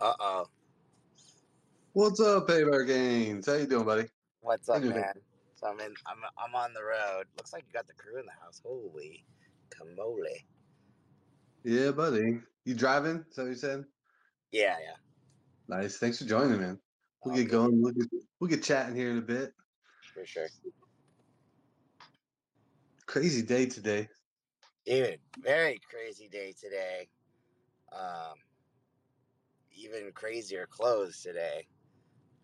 Uh oh. What's up, Paper Gains? How you doing, buddy? What's How up, you doing? man? So I'm in. I'm I'm on the road. Looks like you got the crew in the house. Holy camole! Yeah, buddy. You driving? Is that what you said? Yeah, yeah. Nice. Thanks for joining, man. We'll All get good going. We'll get, we'll get chatting here in a bit. for sure, Crazy day today. dude. Very crazy day today. Um, even crazier clothes today.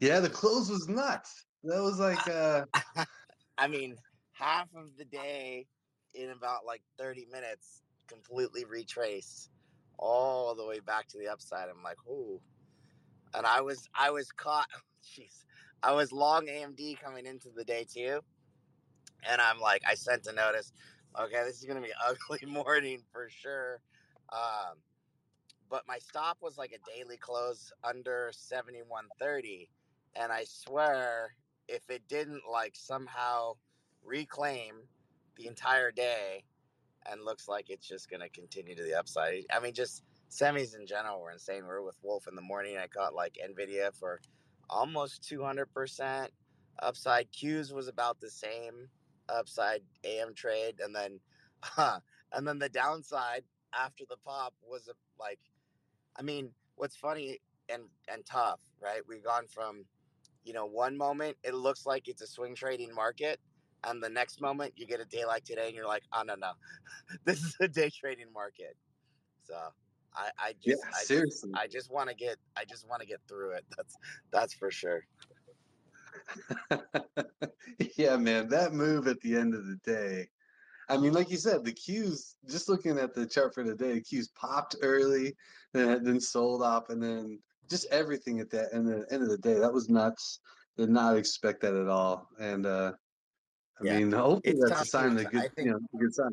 Yeah, the close was nuts. That was like, uh, I mean, half of the day in about like 30 minutes, completely retraced all the way back to the upside. I'm like, ooh. And I was I was caught. Jeez, I was long AMD coming into the day too, and I'm like, I sent a notice. Okay, this is gonna be ugly morning for sure. Um, but my stop was like a daily close under 7130 and i swear if it didn't like somehow reclaim the entire day and looks like it's just going to continue to the upside i mean just semis in general were insane. We were with wolf in the morning i caught like nvidia for almost 200% upside. Q's was about the same upside am trade and then and then the downside after the pop was uh, like I mean, what's funny and and tough, right? We've gone from, you know, one moment it looks like it's a swing trading market, and the next moment you get a day like today, and you're like, oh no no, this is a day trading market. So I I yeah, just I just seriously. I just want to get I just want to get through it. That's that's for sure. yeah, man, that move at the end of the day. I mean, like you said, the Qs, just looking at the chart for the day, Qs popped early, then then sold off, and then just everything at that and the end of the day. That was nuts. Did not expect that at all. And uh I Yeah, mean, hopefully it's that's a sign I good, you know, good sign.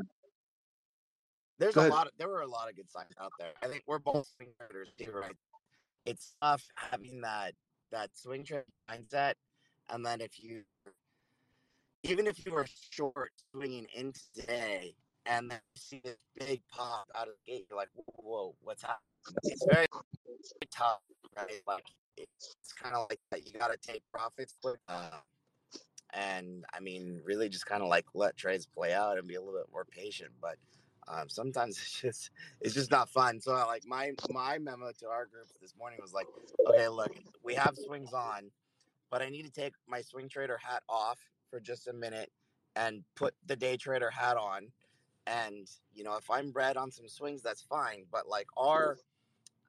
there's Go a ahead. lot of there were a lot of good signs out there. I think we're both swing traders too, right? It's tough having that that swing trade mindset, and then if you even if you were short swinging in today and then you see this big pop out of the gate, you're like, whoa, whoa what's happening? It's very tough, right? Like it's kind of like that. You got to take profits quick. Uh, and I mean, really just kind of like let trades play out and be a little bit more patient. But um, sometimes it's just it's just not fun. So like my my memo to our group this morning was like, okay, look, we have swings on, but I need to take my swing trader hat off for just a minute and put the day trader hat on. And you know, if I'm red on some swings, that's fine. But like our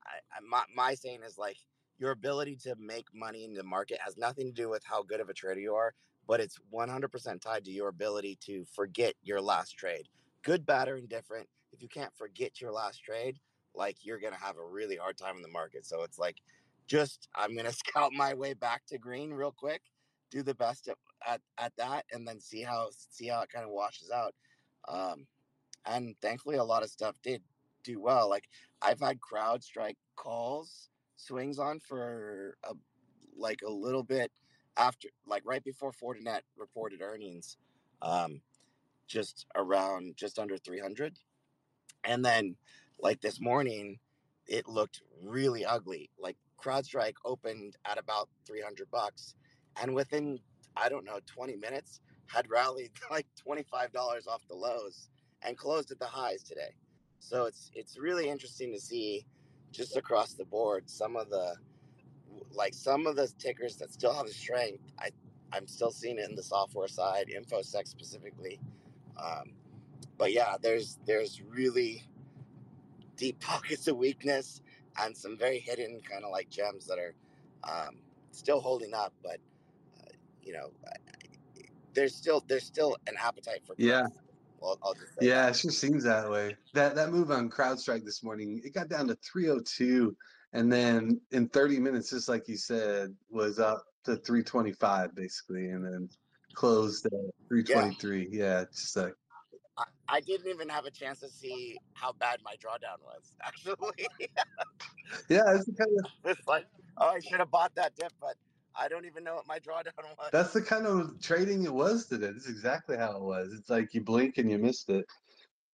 I, I, my, my saying is like your ability to make money in the market has nothing to do with how good of a trader you are, but it's 100% tied to your ability to forget your last trade. Good, bad, or indifferent. If you can't forget your last trade, like you're to have a really hard time in the market. So it's like, just I'm to scout my way back to green real quick, do the best at, at, at that, and then see how see how it kind of washes out. Um, and thankfully, a lot of stuff did do well. Like I've had CrowdStrike calls swings on for a, like a little bit after, like right before Fortinet reported earnings, um, just around just under 300. And then, like this morning, it looked really ugly. Like CrowdStrike opened at about 300 bucks, and within I don't know 20 minutes had rallied like $25 off the lows and closed at the highs today. So it's it's really interesting to see just across the board some of the like some of the tickers that still have the strength. I I'm still seeing it in the software side, InfoSec specifically. Um, but yeah, there's there's really deep pockets of weakness and some very hidden kind of like gems that are um, still holding up. But you know, there's still there's still an appetite for growth. Yeah. Well, I'll just say Yeah, that. it sure seems that way. That that move on CrowdStrike this morning, it got down to 302, and then in 30 minutes, just like you said, was up to 325 basically, and then closed at 323. Yeah, it's just like I, I didn't even have a chance to see how bad my drawdown was. Actually, yeah, it's kind of it's like, oh, I should have bought that dip, but I don't even know what my drawdown was. that's the kind of trading it was today. That's exactly how it was. It's like you blink and you missed it.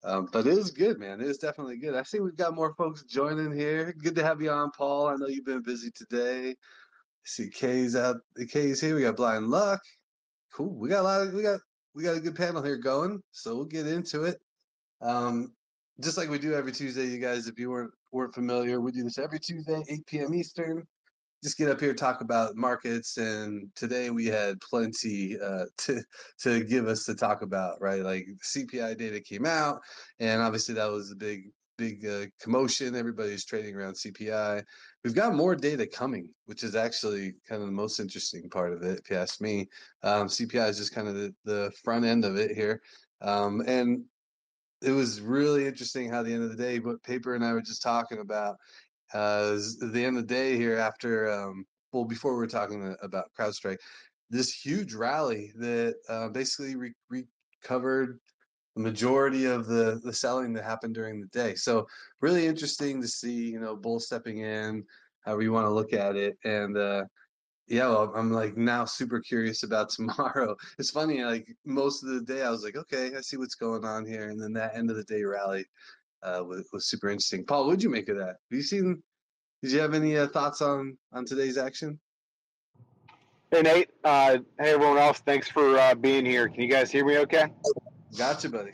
Um, but it is good, man. It is definitely good. I see we've got more folks joining here. Good to have you on, Paul. I know you've been busy today. I see Kay's out. Kay's here. We got Blind Luck. Cool. We got a lot of we got we got a good panel here going. So we'll get into it. Um, just like we do every Tuesday, you guys. If you weren't weren't familiar, we do this every Tuesday, 8 p.m. Eastern just get up here talk about markets and today we had plenty uh, to to give us to talk about right? Like cpi data came out and obviously that was a big big uh, commotion. Everybody's trading around cpi we've got more data coming which is actually kind of the most interesting part of it if you ask me. Um, cpi is just kind of the, the front end of it here. Um, and it was really interesting how the end of the day what paper and i were just talking about uh, at the end of the day here after um, well before we are talking about CrowdStrike, this huge rally that uh, basically re- recovered the majority of the the selling that happened during the day. So really interesting to see, you know, bull stepping in, however you want to look at it, and uh, yeah, well, I'm like now super curious about tomorrow. It's funny, like most of the day I was like, okay, I see what's going on here, and then that end of the day rally uh, was, was super interesting. Paul, what'd you make of that? Have you seen? Did you have any uh, thoughts on on today's action? Hey Nate. Uh, hey everyone else. Thanks for uh, being here. Can you guys hear me? Okay. Gotcha, buddy.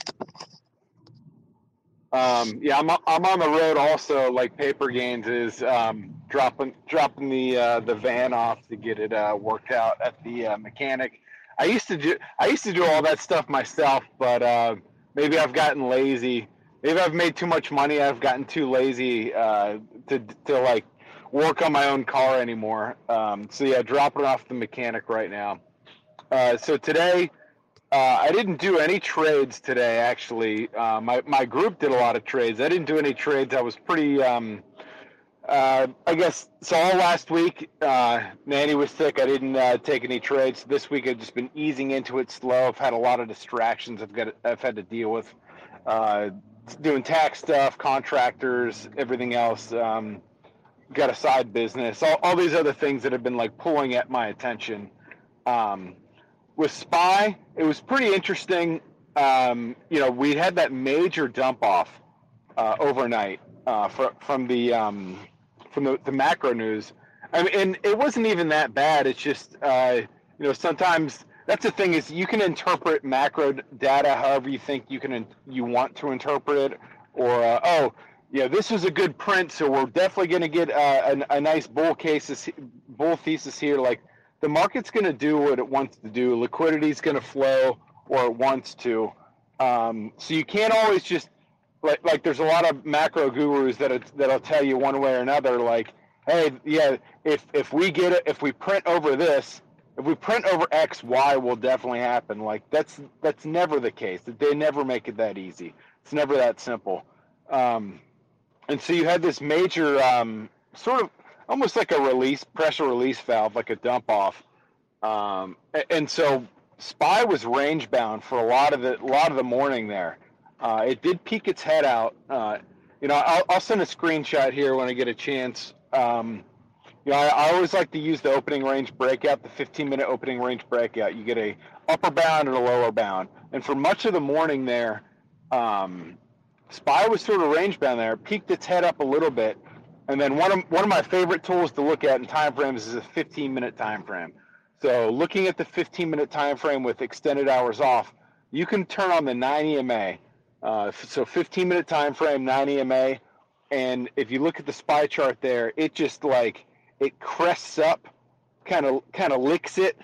Um, yeah, I'm I'm on the road also. Like Paper Gains is um, dropping dropping the uh, the van off to get it uh, worked out at the uh, mechanic. I used to do I used to do all that stuff myself, but uh, maybe I've gotten lazy maybe I've made too much money. I've gotten too lazy uh, to to like work on my own car anymore. Um, so yeah, dropping off the mechanic right now. Uh, so today, uh, I didn't do any trades today. Actually, uh, my my group did a lot of trades. I didn't do any trades. I was pretty. Um, uh, I guess so. All last week, uh, Nanny was sick. I didn't uh, take any trades. This week, I've just been easing into it slow. I've had a lot of distractions. I've got. I've had to deal with. Doing tax stuff, contractors, everything else. Um, got a side business, all, all these other things that have been like pulling at my attention. Um, with Spy, it was pretty interesting. Um, you know, we had that major dump off uh, overnight uh, from from the um, from the, the macro news. I mean, and it wasn't even that bad. It's just uh, you know sometimes that's the thing is you can interpret macro data however you think you can you want to interpret it or uh, oh know this is a good print so we're definitely going to get uh, a, a, nice bull cases bull thesis here. Like the market's going to do what it wants to do. Liquidity is going to flow or it wants to. Um, so you can't always just like like there's a lot of macro gurus that that'll tell you one way or another like hey yeah if if we get it if we print over this if we print over X, Y will definitely happen. Like that's that's never the case. They never make it that easy. It's never that simple. Um, and so you had this major um, sort of almost like a release pressure release valve, like a dump off. Um, and so Spy was range bound for a lot of the lot of the morning there. Uh, it did peek its head out. Uh, you know, I'll, I'll, send a screenshot here when I get a chance. Um, know, I, I, always like to use the opening range breakout, the 15 minute opening range breakout. You get a upper bound and a lower bound. And for much of the morning there, um, SPY was sort of range bound there, peeked its head up a little bit. And then one of, one of my favorite tools to look at in time frames is a 15 minute time frame. So looking at the 15 minute time frame with extended hours off, you can turn on the 9 EMA. Uh, so 15 minute time frame, 9 EMA. And if you look at the SPY chart there, it just like it crests up, kind of kind of licks it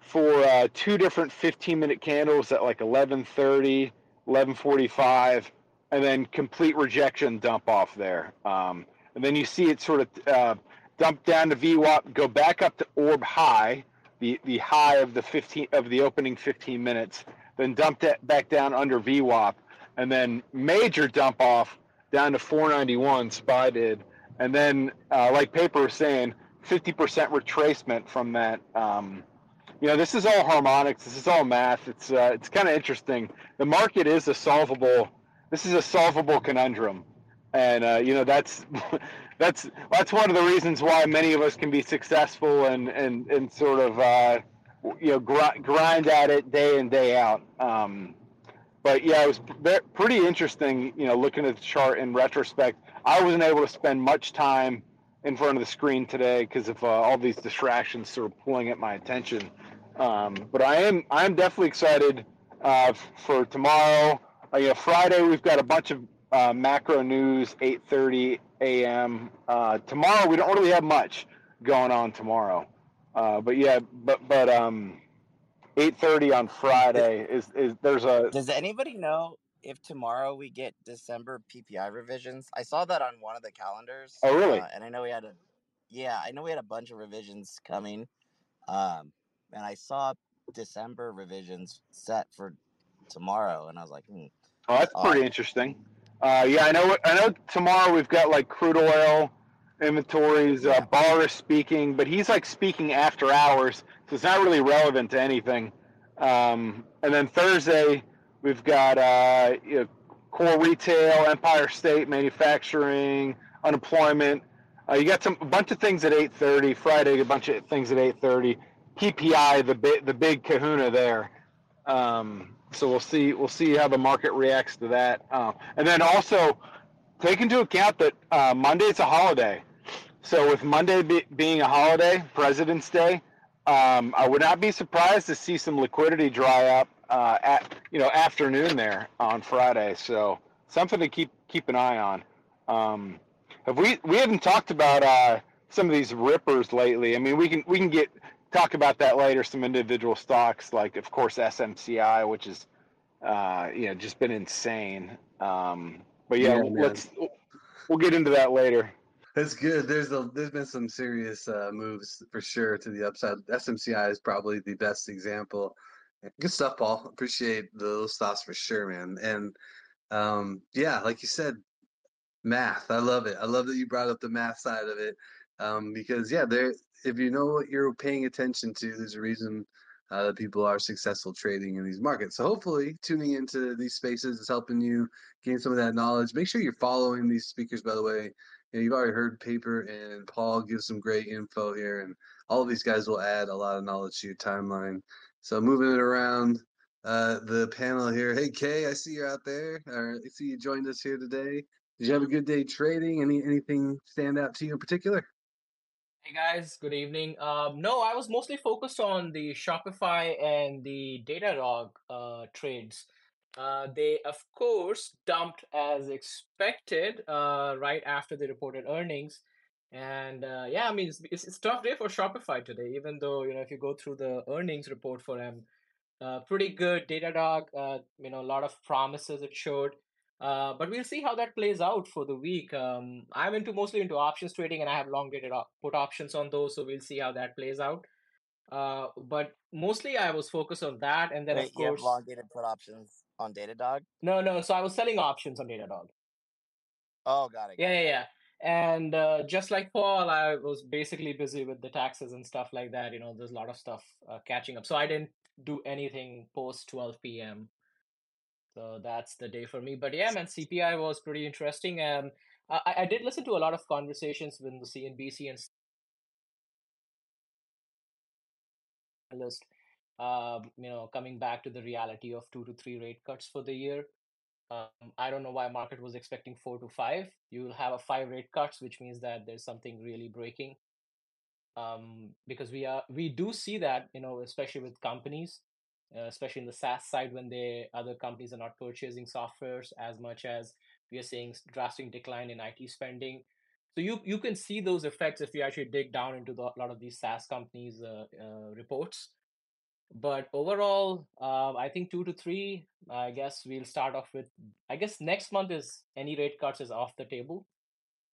for uh, two different 15 minute candles at like 11:30, 11:45, and then complete rejection dump off there. Um, and then you see it sort of uh, dump down to VWAP, go back up to orb high, the the high of the 15 of the opening 15 minutes, then dump it back down under VWAP, and then major dump off down to 491. Spy did and then, uh, like Paper was saying, 50% retracement from that. Um, you know, this is all harmonics. This is all math. It's uh, it's kind of interesting. The market is a solvable. This is a solvable conundrum, and uh, you know that's that's that's one of the reasons why many of us can be successful and and and sort of uh, you know grind, grind at it day in day out. Um, but yeah, it was pretty interesting. You know, looking at the chart in retrospect, I wasn't able to spend much time in front of the screen today because of uh, all these distractions sort of pulling at my attention. Um, but I am I am definitely excited uh, for tomorrow. Uh, you know, Friday we've got a bunch of uh, macro news, 8:30 a.m. Uh, tomorrow we don't really have much going on tomorrow. Uh, but yeah, but but um, 8:30 on Friday is is there's a Does anybody know if tomorrow we get December PPI revisions? I saw that on one of the calendars. Oh, really? Uh, and I know we had a, yeah, I know we had a bunch of revisions coming. Um, and I saw December revisions set for tomorrow, and I was like, hmm. Oh, that's odd. pretty interesting. Uh, yeah, I know. I know. Tomorrow we've got like crude oil inventories. Uh, Barr is speaking, but he's like speaking after hours, so it's not really relevant to anything. Um, and then Thursday we've got uh, you know, core retail, Empire State Manufacturing, unemployment. Uh, you got some a bunch of things at 8:30. Friday, a bunch of things at 8:30. PPI, the big the big Kahuna there. Um, so we'll see we'll see how the market reacts to that. Uh, and then also take into account that uh, Monday's a holiday. So with Monday be, being a holiday, President's Day, um, I would not be surprised to see some liquidity dry up uh, at you know afternoon there on Friday. So something to keep keep an eye on. Um, have we we haven't talked about uh, some of these rippers lately? I mean, we can we can get talk about that later. Some individual stocks, like of course SMCI, which is uh, you know just been insane. Um, but yeah, Yeah, let's we'll get into that later. That's good. There's a there's been some serious uh, moves for sure to the upside. SMCI is probably the best example. Good stuff, Paul. Appreciate those thoughts for sure, man. And um, yeah, like you said, math. I love it. I love that you brought up the math side of it um, because yeah, there. If you know what you're paying attention to, there's a reason uh, that people are successful trading in these markets. So hopefully, tuning into these spaces is helping you gain some of that knowledge. Make sure you're following these speakers, by the way. You know, you've already heard Paper and Paul give some great info here, and all of these guys will add a lot of knowledge to your timeline. So moving it around uh, the panel here. Hey Kay, I see you're out there. Or I see you joined us here today. Did you have a good day trading? Any anything stand out to you in particular? Hey guys, good evening. Um, no, I was mostly focused on the Shopify and the Datadog uh, trades. Uh, they, of course, dumped as expected uh, right after they reported earnings. And uh, yeah, I mean, it's, it's, tough day for Shopify today, even though, you know, if you go through the earnings report for them, uh, pretty good. Datadog, uh, you know, a lot of promises it showed. Uh, but we'll see how that plays out for the week. Um, I'm into mostly into options trading, and I have long dated op- put options on those, so we'll see how that plays out. Uh, but mostly I was focused on that, and then Wait, of you have course, long dated put options on Datadog? no, no. So I was selling options on Datadog. Oh, got it. got Yeah, it, yeah, yeah. And uh, just like Paul, I was basically busy with the taxes and stuff like that. You know, there's a lot of stuff uh, catching up, so I didn't do anything post 12 p.m. So that's the day for me. But yeah, man, CPI was pretty interesting. Um, I, I did listen to a lot of conversations with the CNBC and analyst, um, you know, coming back to the reality of two to three rate cuts for the year. Um, I don't know why market was expecting four to five. You will have a five rate cuts, which means that there's something really breaking. Um, because we are we do see that you know, especially with companies, uh, especially in the SaaS side, when they other companies are not purchasing softwares as much as we are seeing drastic decline in IT spending. So you you can see those effects if you actually dig down into the, a lot of these SaaS companies' uh, uh, reports. But overall, uh, I think two to three. I guess we'll start off with. I guess next month is any rate cuts is off the table.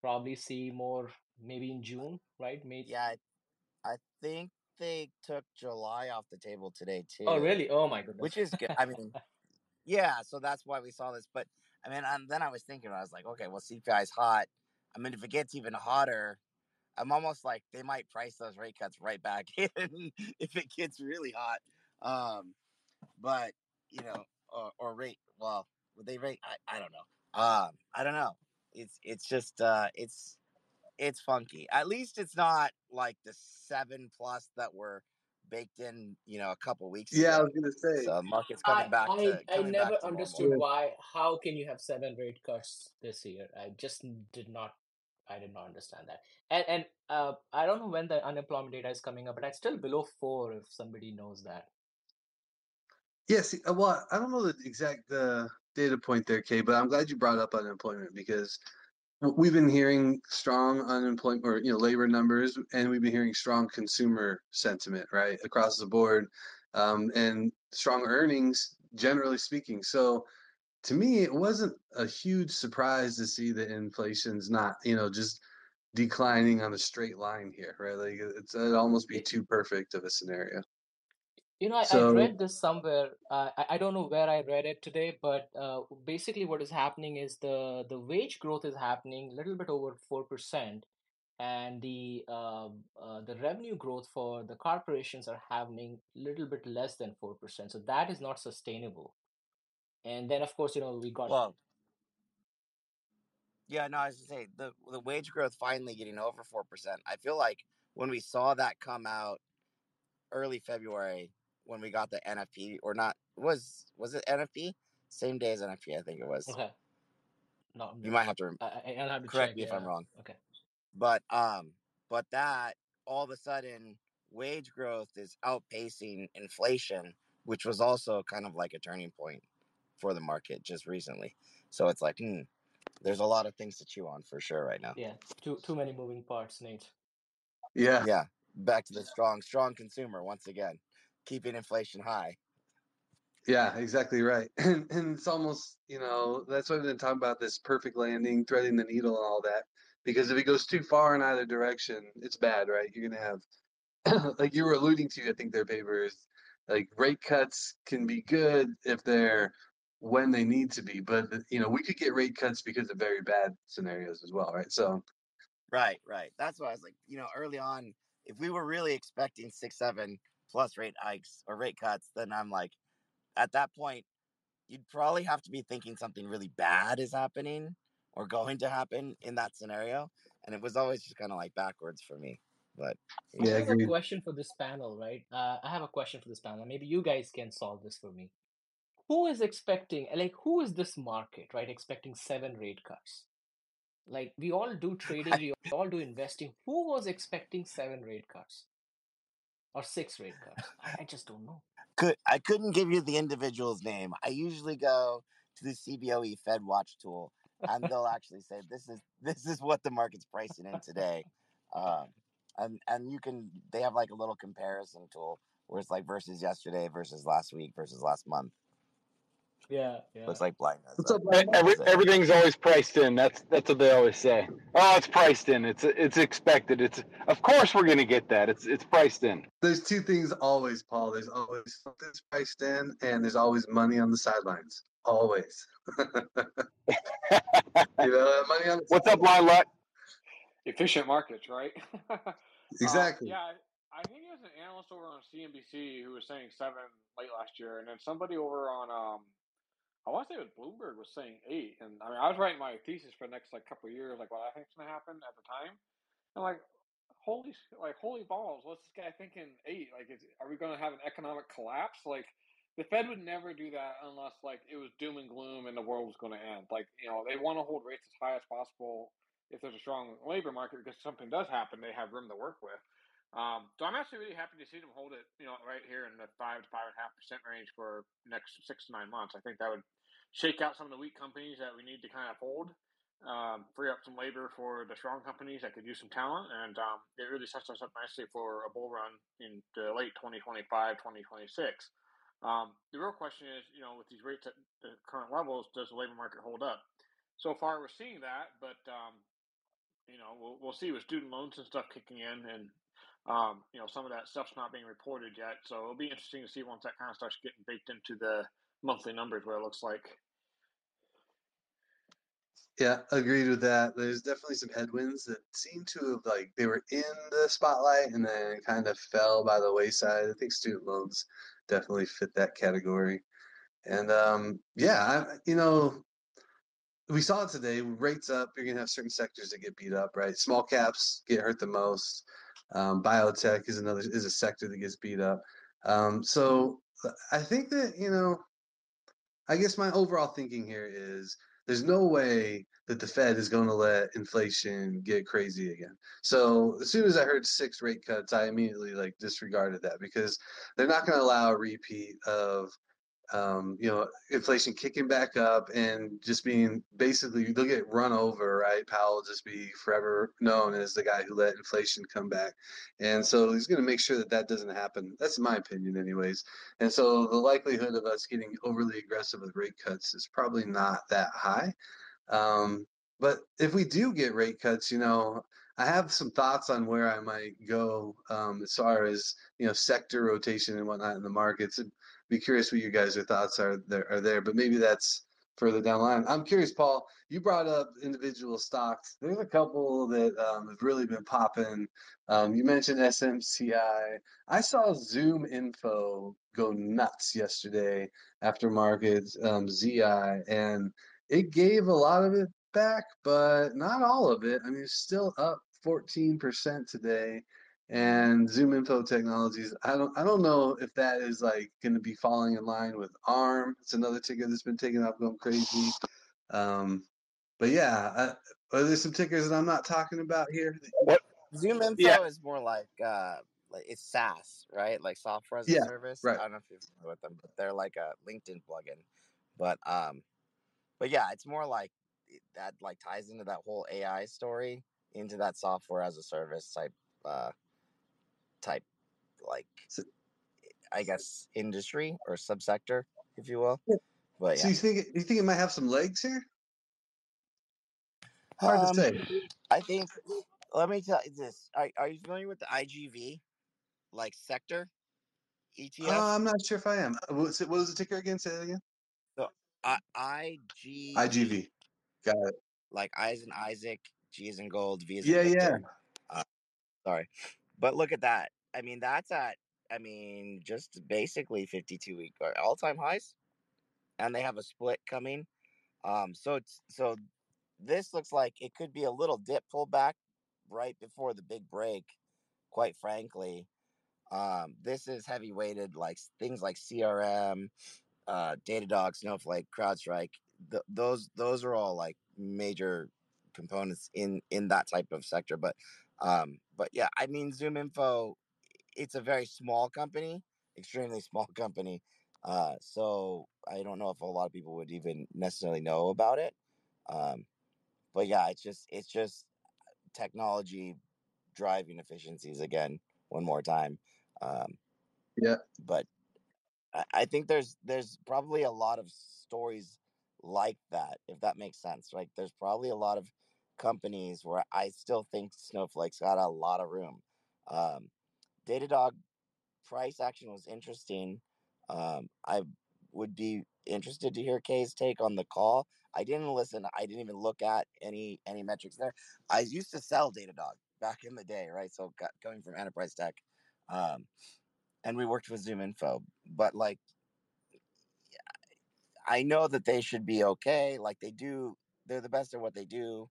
Probably see more maybe in June, right? May. Yeah, I, think they took July off the table today too. Oh really? Oh my goodness. Which is good. I mean, yeah, so that's why we saw this. But I mean, and then I was thinking, I was like, okay, well, CPI's hot. I mean, if it gets even hotter, I'm almost like they might price those rate cuts right back in if it gets really hot. Um, but you know, or, or rate. Well, would they rate? I, I don't know. Um, I don't know. It's it's just uh, it's it's funky. At least it's not like the seven plus that were baked in, you know, a couple weeks Yeah, I was gonna say. So market's coming I back I to I coming never back to understood normal. why. How can you have seven rate cuts this year? I just did not. I did not understand that. And and uh, I don't know when the unemployment data is coming up, but it's still below four. If somebody knows that. See, uh, well, I don't know the exact uh, data point there, Kay, but I'm glad you brought up unemployment because we've been hearing strong unemployment or you know labor numbers, and we've been hearing strong consumer sentiment right across the board, um, and strong earnings generally speaking. So to me, it wasn't a huge surprise to see that inflation's not you know just declining on a straight line here, right? Like it's it'd almost be too perfect of a scenario. You know, I, I read this somewhere. Uh, I, I don't know where I read it today, but uh, basically what is happening is the the wage growth is happening a little bit over 4%, and the um, uh, the revenue growth for the corporations are happening a little bit less than 4%. So that is not sustainable. And then, of course, you know, we got Well, yeah, no, I was gonna say the the wage growth finally getting over four percent. I feel like when we saw that come out early February, when we got the NFP or not was was it NFP? Same day as NFP, I think it was. okay. No, You might have to I, I- I'll have to correct check. me if I'm Yeah. wrong. Okay. But um, but that all of a sudden wage growth is outpacing inflation, which was also kind of like a turning point for the market just recently. So it's like, hmm, there's a lot of things to chew on for sure right now. Yeah. Too too many moving parts, Nate. yeah, Yeah, back to the strong, strong consumer once again, keeping inflation high. Yeah, exactly right. And and it's almost, you know, that's why we've been talking about this perfect landing, threading the needle and all that. Because if it goes too far in either direction, it's bad, right? You're gonna have like you were alluding to, I think their papers, like rate cuts can be good if they're when they need to be, but you know, we could get rate cuts because of very bad scenarios as well, right? So Right, right. That's why I was like, you know, early on, if we were really expecting six, seven plus rate hikes or rate cuts, then I'm like, at that point, you'd probably have to be thinking something really bad is happening or going to happen in that scenario. And it was always just kind of like backwards for me. But I yeah, have a question for this panel, right? Uh, I have a question for this panel. Maybe you guys can solve this for me. Who is expecting, like, who is this market, right? Expecting seven rate cuts? Like, we all do trading, we all do investing. Who was expecting seven rate cuts or six rate cuts? I, I just don't know. could I couldn't give you the individual's name. I usually go to the CBOE Fed Watch tool, and they'll actually say this is this is what the market's pricing in today, um, and and you can they have like a little comparison tool where it's like versus yesterday versus last week versus last month. Yeah, yeah. Looks like blind What's up, E- Every, everything's always priced in. That's that's what they always say. Oh, it's priced in. It's it's expected. It's of course we're gonna get that. It's it's priced in. There's two things always, Paul. There's always something's priced in, and there's always money on the sidelines. Always. you know, money on the What's up, sidelines. Blind Luck? efficient markets, right? Um, Exactly. yeah, I, I think it was an analyst over on CNBC who was saying seven late last year, and then somebody over on um, I want to say it was Bloomberg was saying eight, and I mean I was writing my thesis for the next like couple of years, like what I think's gonna happen at the time, and like holy like holy balls, what's this guy thinking eight? Like, is, are we gonna have an economic collapse? Like. The Fed would never do that unless like it was doom and gloom and the world was going to end. Like you know they want to hold rates as high as possible if there's a strong labor market because something does happen, they have room to work with. Um, so I'm actually really happy to see them hold it, you know, right here in the five to five and a half percent range for next six to nine months. I think that would shake out some of the weak companies that we need to kind of hold, um, free up some labor for the strong companies that could use some talent, and um, it really sets us up nicely for a bull run in the late 2025, 2026. Um, the real question is, you know, with these rates at the current levels, does the labor market hold up? So far, we're seeing that, but um, you know, we'll, we'll see with student loans and stuff kicking in, and um, you know, some of that stuff's not being reported yet. So it'll be interesting to see once that kind of starts getting baked into the monthly numbers, what it looks like. Yeah, agreed with that. There's definitely some headwinds that seem to have like they were in the spotlight and then kind of fell by the wayside. I think student loans definitely fit that category. And um, yeah, I, you know, we saw it today. Rates up, you're gonna have certain sectors that get beat up, right? Small caps get hurt the most. Um, biotech is another is a sector that gets beat up. Um, so I think that you know, I guess my overall thinking here is there's no way that the Fed is going to let inflation get crazy again. So as soon as I heard six rate cuts, I immediately like disregarded that because they're not going to allow a repeat of um, you know, inflation kicking back up and just being basically they'll get run over, right? Powell will just be forever known as the guy who let inflation come back, and so he's going to make sure that that doesn't happen. That's my opinion, anyways. And so the likelihood of us getting overly aggressive with rate cuts is probably not that high. Um, but if we do get rate cuts, you know, I have some thoughts on where I might go um, as far as you know sector rotation and whatnot in the markets. Be curious what you guys' thoughts are there are there, but maybe that's further down the line. I'm curious, Paul. You brought up individual stocks. There's a couple that um, have really been popping. Um, you mentioned SMCI. I saw Zoom Info go nuts yesterday after markets, um, ZI, and it gave a lot of it back, but not all of it. I mean, it's still up 14% today. And Zoom Info Technologies, I don't, I don't know if that is like going to be falling in line with ARM. It's another ticker that's been taken off, going crazy. Um, but yeah, uh, are there some tickers that I'm not talking about here? What? Zoom Info Yeah. is more like uh like it's SaaS, right? Like software as a Yeah, service. right. I don't know if you're familiar with them, but they're like a LinkedIn plugin. But um but yeah, it's more like that like ties into that whole AI story into that software as a service type uh type like I guess industry or subsector, if you will. Yeah. But So you think it- you think it might have some legs here? Hard to Um, say. I think let me tell you this. Are, are you familiar with the IGV like sector ETF? Uh, I'm not sure if I am. Uh, What's it, what was the ticker again? Say that again. So I IG IGV. Got it. like I as in Isaac, G as in gold, V as Yeah, in yeah. Uh, sorry, but look at that. I mean, that's at I mean just basically 52 week or all time highs, and they have a split coming. Um, so so this looks like it could be a little dip pullback right before the big break. Quite frankly, um, this is heavy weighted like things like CRM, uh, Datadog, Snowflake, CrowdStrike. Th- those those are all like major components in in that type of sector. But um, but yeah, I mean Zoom Info, it's a very small company, extremely small company. Uh, so I don't know if a lot of people would even necessarily know about it. Um, but yeah, it's just it's just technology driving efficiencies again one more time. Um, Yeah. but I, I think there's there's probably a lot of stories like that, if that makes sense. Like there's probably a lot of companies where I still think Snowflake's got a lot of room. Um, Datadog price action was interesting. Um, I would be interested to hear Kay's take on the call. I didn't listen. I didn't even look at any any metrics there. I used to sell Datadog back in the day, right? So got, coming from enterprise tech, um, and we worked with Zoom Info, but like I know that they should be okay. Like they do, they're the best at what they do.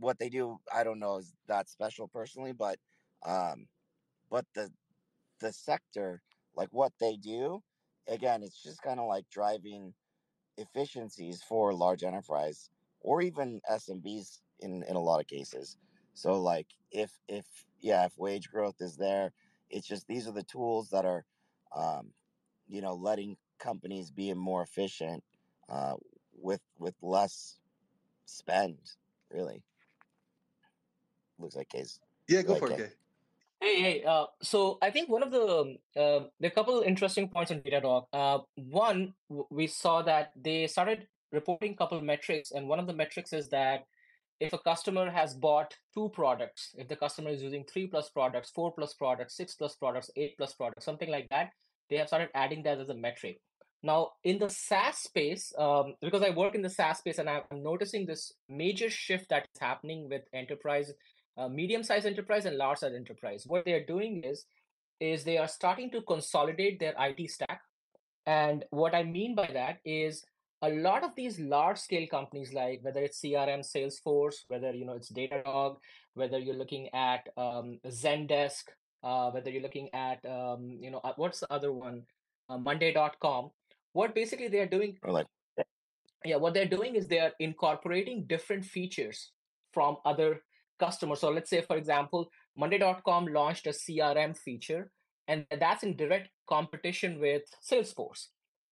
What they do, I don't know is that special personally, but um, but the the sector, like what they do, again, it's just kind of like driving efficiencies for large enterprise or even SMBs in in a lot of cases. So like if if yeah, if wage growth is there, it's just these are the tools that are um, you know, letting companies be more efficient uh, with with less spend. Really, looks like case. Yeah, go Like for it, it. Kay. Hey, hey. Uh, so I think one of the um, uh, there are a couple interesting points on Datadog. Uh, one, w- we saw that they started reporting a couple of metrics, and one of the metrics is that if a customer has bought two products, if the customer is using three plus products, four plus products, six plus products, eight plus products, something like that, they have started adding that as a metric. Now, in the SaaS space, um, because I work in the SaaS space and I'm noticing this major shift that is happening with enterprise, uh, medium-sized enterprise and large-sized enterprise. What they are doing is, is they are starting to consolidate their IT stack. And what I mean by that is a lot of these large scale companies, like whether it's CRM, Salesforce, whether you know it's Datadog, whether you're looking at um, Zendesk, uh, whether you're looking at um, you know uh, what's the other one, uh, Monday.com. What basically they are doing, Or like yeah, what they're doing is they are incorporating different features from other customers. So let's say, for example, Monday.com launched a CRM feature, and that's in direct competition with Salesforce.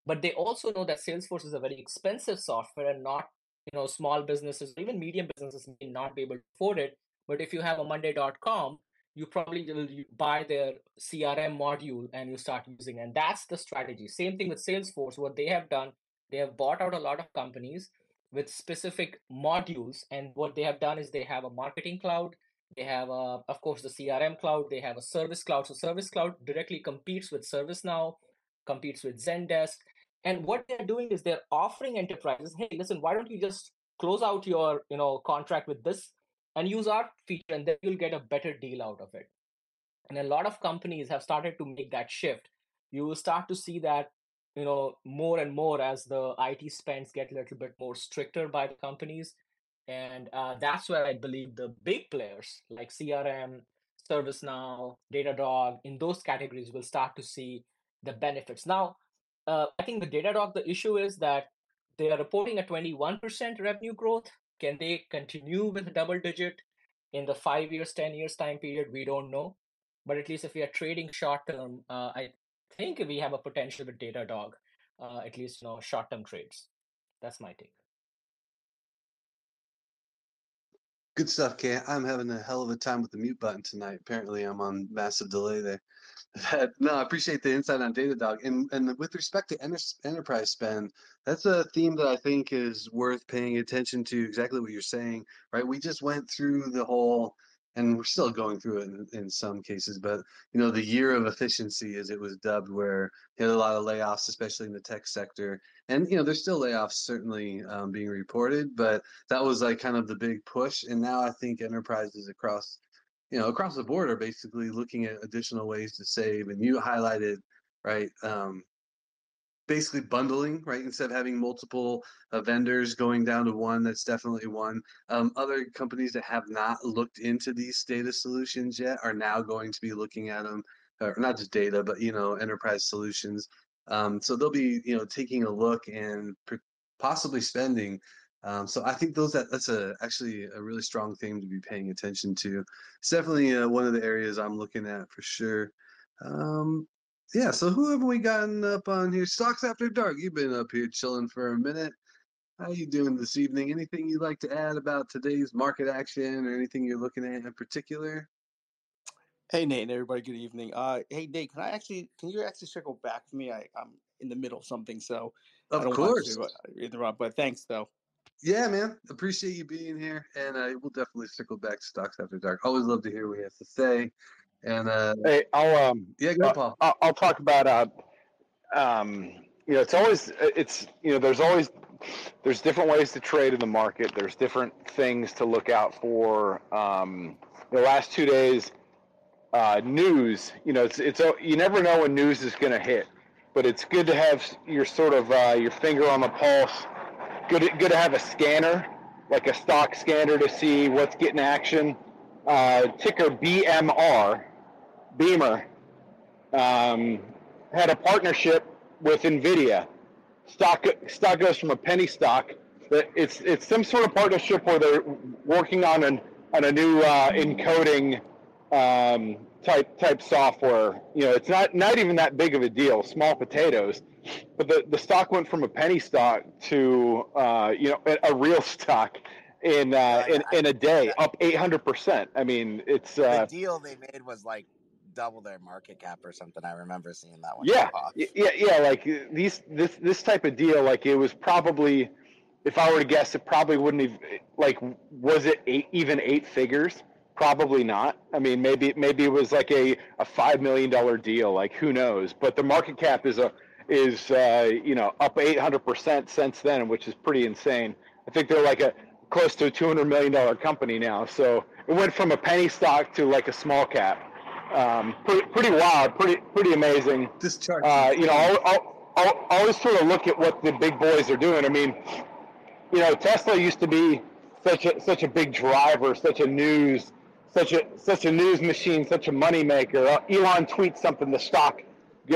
But they also know that Salesforce is a very expensive software, and not you know small businesses, or even medium businesses, may not be able to afford it. But if you have a Monday.com, you probably will buy their CRM module and you start using, and that's the strategy. Same thing with Salesforce. What they have done they have bought out a lot of companies with specific modules and what they have done is they have a marketing cloud they have a, of course the crm cloud they have a service cloud. So service cloud directly competes with servicenow competes with zendesk. And what they're doing is they're offering enterprises hey listen why don't you just close out your you know contract with this and use our feature and then you'll get a better deal out of it. And a lot of companies have started to make that shift. You will start to see that you know more and more as the IT spends get a little bit more stricter by the companies, and uh, that's where I believe the big players like CRM, ServiceNow, Datadog in those categories will start to see the benefits. Now, uh, I think the Datadog the issue is that they are reporting a 21% revenue growth. Can they continue with double digit in the five years, 10 years time period? We don't know. But at least if we are trading short term, uh, I think we have a potential with Datadog, uh, at least you know short-term trades. That's my take. Good stuff, Kay. I'm having a hell of a time with the mute button tonight. Apparently, I'm on massive delay there. no, I appreciate the insight on Datadog. And and with respect to enter, enterprise spend, that's a theme that I think is worth paying attention to. Exactly what you're saying, right? We just went through the whole and we're still going through it in, in, some cases but you know the year of efficiency as it was dubbed where had a lot of layoffs especially in the tech sector and you know there's still layoffs certainly um, being reported but that was like kind of the big push and now i think enterprises across you know across the board are basically looking at additional ways to save and you highlighted right um, basically bundling, right? Instead of having multiple uh, vendors going down to one, that's definitely one. Um, other companies that have not looked into these data solutions yet are now going to be looking at them, or not just data, but you know, enterprise solutions. Um, so they'll be, you know, taking a look and possibly spending. Um, so I think those that that's a actually a really strong thing to be paying attention to. It's definitely uh, one of the areas I'm looking at for sure. Um, yeah, so who have we gotten up on here? Stocks After Dark. You've been up here chilling for a minute. How you doing this evening? Anything you'd like to add about today's market action or anything you're looking at in particular? Hey Nate and everybody, good evening. Uh, hey Nate, can I actually can you actually circle back for me? I, I'm in the middle of something, so of I don't course. want to uh, interrupt. But thanks though. Yeah, man. Appreciate you being here, and uh, we'll definitely circle back to Stocks After Dark. Always love to hear what you have to say. And uh, hey, I'll um, yeah, go, Paul. I'll, I'll talk about uh, um, you know, it's always it's you know, there's always there's different ways to trade in the market. There's different things to look out for. Um, the last two days, uh, news. You know, it's it's you never know when news is going to hit, but it's good to have your sort of uh, your finger on the pulse. Good good to have a scanner, like a stock scanner, to see what's getting action. Uh, ticker BMR Beamr um, had a partnership with NVIDIA. Stock stock goes from a penny stock. It's it's some sort of partnership where they're working on an on a new uh, encoding um, type type software. You know, it's not not even that big of a deal, small potatoes. But the, the stock went from a penny stock to uh, you know a, a real stock in uh, in, in a day, up eight hundred percent. I mean, it's uh, the deal they made was like double their market cap or something. I remember seeing that one. Yeah, yeah, yeah. Like these, this, this type of deal, like it was probably, if I were to guess, it probably wouldn't have, like, was it eight, even eight figures? Probably not. I mean, maybe, maybe it was like a, a five million dollar deal. Like, who knows? But the market cap is a, is uh, you know up 800 percent since then, which is pretty insane. I think they're like a close to a 200 million dollar company now. So it went from a penny stock to like a small cap um, pretty, pretty wild, pretty pretty amazing. This chart, uh, you know, I'll, I'll, I'll always sort of look at what the big boys are doing. I mean, you know, Tesla used to be such a such a big driver, such a news, such a such a news machine, such a money maker. Uh, Elon tweets something, the stock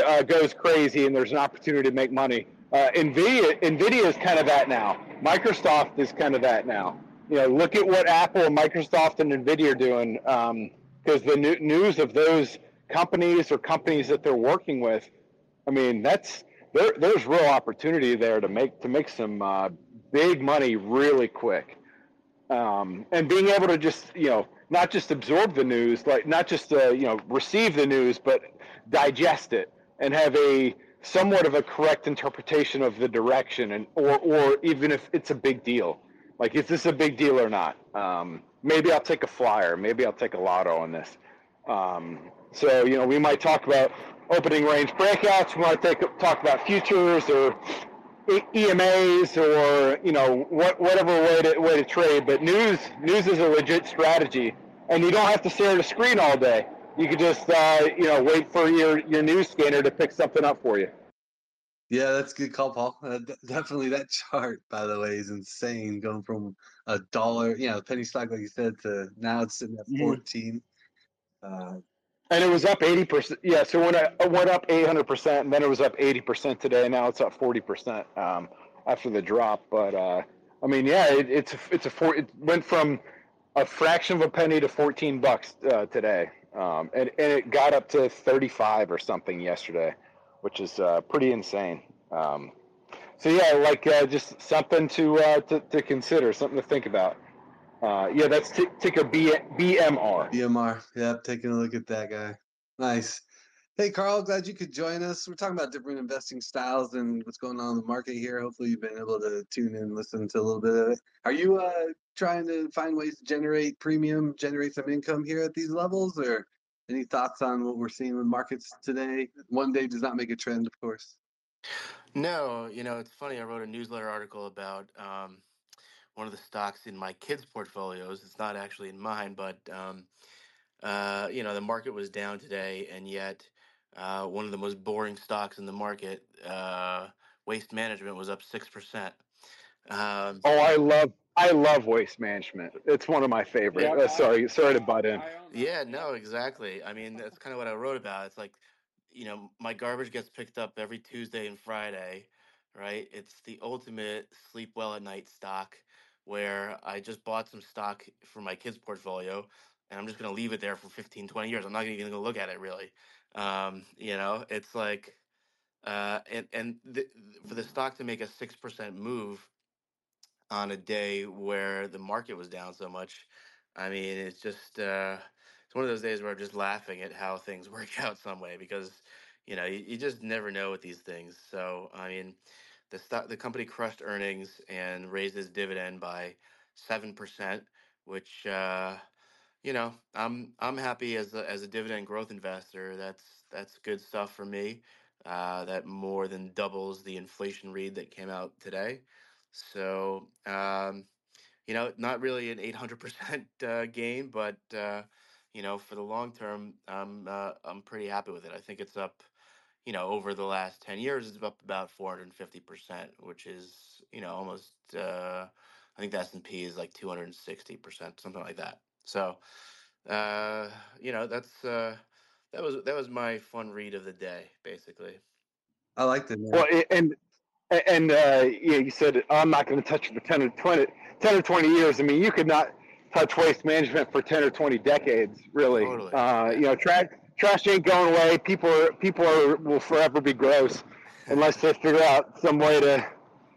uh, goes crazy, and there's an opportunity to make money. Uh, Nvidia Nvidia is kind of that now. Microsoft is kind of that now. You know, look at what Apple, and Microsoft, and Nvidia are doing. Because the new, news of those companies or companies that they're working with, I mean, that's there, there's real opportunity there to make to make some uh, big money really quick. Um, and being able to just you know not just absorb the news, like not just uh, you know receive the news, but digest it and have a somewhat of a correct interpretation of the direction, and or or even if it's a big deal, like is this a big deal or not? Um, maybe I'll take a flyer, maybe I'll take a lotto on this. Um, so you know we might talk about opening range breakouts. We might take, talk about futures or EMAs or you know what, whatever way to way to trade. But news news is a legit strategy, and you don't have to stare at a screen all day. You could just uh, you know wait for your your news scanner to pick something up for you. Yeah, that's good call, Paul. Uh, definitely that chart, by the way, is insane. Going from a dollar, you know, penny stock, like you said, to now it's sitting at mm-hmm. 14. Mm-hmm. Uh, and it was up 80%. Yeah, so when it went up 800%, and then it was up 80% today. Now it's up 40% um, after the drop. But uh, I mean, yeah, it, it's it's a four. It went from a fraction of a penny to 14 bucks uh, today, um, and and it got up to 35 or something yesterday, which is uh, pretty insane. Um, so yeah, like uh, just something to, uh, to to consider, something to think about. Uh, yeah, that's t- ticker B- BMR. BMR. Yep, taking a look at that guy. Nice. Hey, Carl, glad you could join us. We're talking about different investing styles and what's going on in the market here. Hopefully, you've been able to tune in, listen to a little bit of it. Are you uh, trying to find ways to generate premium, generate some income here at these levels, or any thoughts on what we're seeing in markets today? One day does not make a trend, of course. No, you know, it's funny. I wrote a newsletter article about um, one of the stocks in my kids' portfolios. It's not actually in mine, but um, uh, you know the market was down today, and yet uh, one of the most boring stocks in the market, uh, Waste Management, was up six percent. Um, oh, I love I love Waste Management. It's one of my favorite. Yeah, uh, sorry, sorry to butt in. Yeah, no, exactly. I mean, that's kind of what I wrote about. It's like, you know, my garbage gets picked up every Tuesday and Friday, right? It's the ultimate sleep well at night stock where I just bought some stock for my kids' portfolio and I'm just going to leave it there for 15, 20 years. I'm not even going to look at it really. Um, you know, it's like, uh, and, and for the stock to make a 6% move on a day where the market was down so much, I mean, it's just, uh, it's one of those days where I'm just laughing at how things work out some way because, you know, you, you just never know with these things. So, I mean, the stock, the company crushed earnings and raised its dividend by seven percent, which uh, you know I'm I'm happy as a, as a dividend growth investor. That's that's good stuff for me. Uh, that more than doubles the inflation read that came out today. So um, you know, not really an 800% uh, gain, but uh, you know, for the long term, I'm uh, I'm pretty happy with it. I think it's up you know, over the last 10 years, it's up about 450%, which is, you know, almost, uh, I think the S&P is like 260%, something like that. So, uh, you know, that's, uh, that was, that was my fun read of the day, basically. I liked it. Well, and, and, uh, yeah, you said, I'm not going to touch it for 10 or 20, 10 or 20 years. I mean, you could not touch waste management for 10 or 20 decades, really. Totally. Uh, you know, track, trash ain't going away. People are people are will forever be gross unless they figure out some way to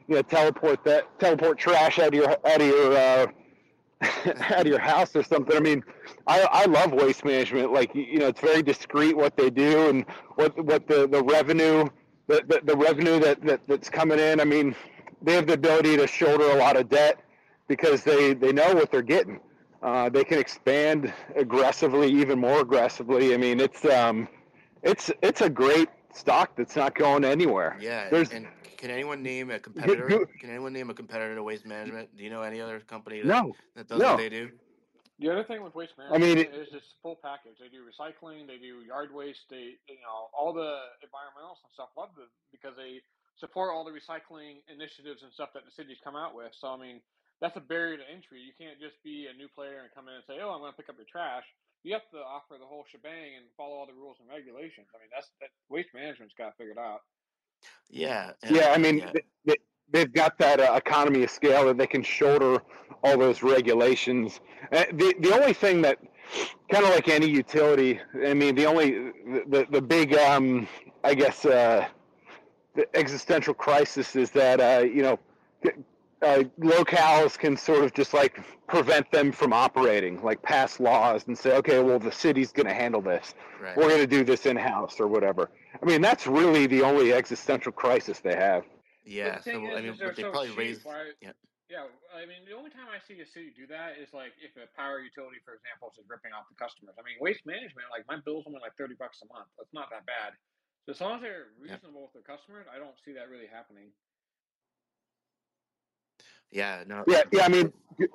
you know teleport that teleport trash out of your out of your uh, out of your house or something. I mean, I I love waste management. Like you know, it's very discreet what they do and what what the the revenue the, the, the revenue that, that that's coming in. I mean, they have the ability to shoulder a lot of debt because they they know what they're getting. Uh, they can expand aggressively, even more aggressively. I mean, it's um, it's it's a great stock that's not going anywhere. Yeah, There's, and can anyone name a competitor? can anyone name a competitor to Waste Management? Do you know any other company that, no, that does no. what they do? The other thing with waste management I management mean, it, is just full package. They do recycling, they do yard waste, they you know all the environmental and stuff. Love them because they support all the recycling initiatives and stuff that the cities come out with. So I mean, that's a barrier to entry. You can't just be a new player and come in and say, "Oh, I'm going to pick up your trash." You have to offer the whole shebang and follow all the rules and regulations. I mean, that's that waste management's got figured out. Yeah, yeah, I mean, yeah, th- th- they've got that uh, economy of scale that they can shoulder all those regulations. Uh, the the only thing that, kind of like any utility, I mean, the only the the big, um, I guess, uh, the existential crisis is that uh, you know. Uh, locales can sort of just like prevent them from operating, like pass laws and say, okay, well, the city's going to handle this. right. We're going to do this in house or whatever. I mean, that's really the only existential crisis they have. Yeah, the thing so is, I mean, is they're what they so probably cheap. raised. Why? Yeah, Yeah, I mean, the only time I see a city do that is like if a power utility, for example, is ripping off the customers. I mean, waste management, like my bill's only like thirty bucks a month. That's not that bad. So as long as they're yeah, reasonable with their customers, I don't see that really happening. Yeah. No, Yeah, yeah. I mean, g-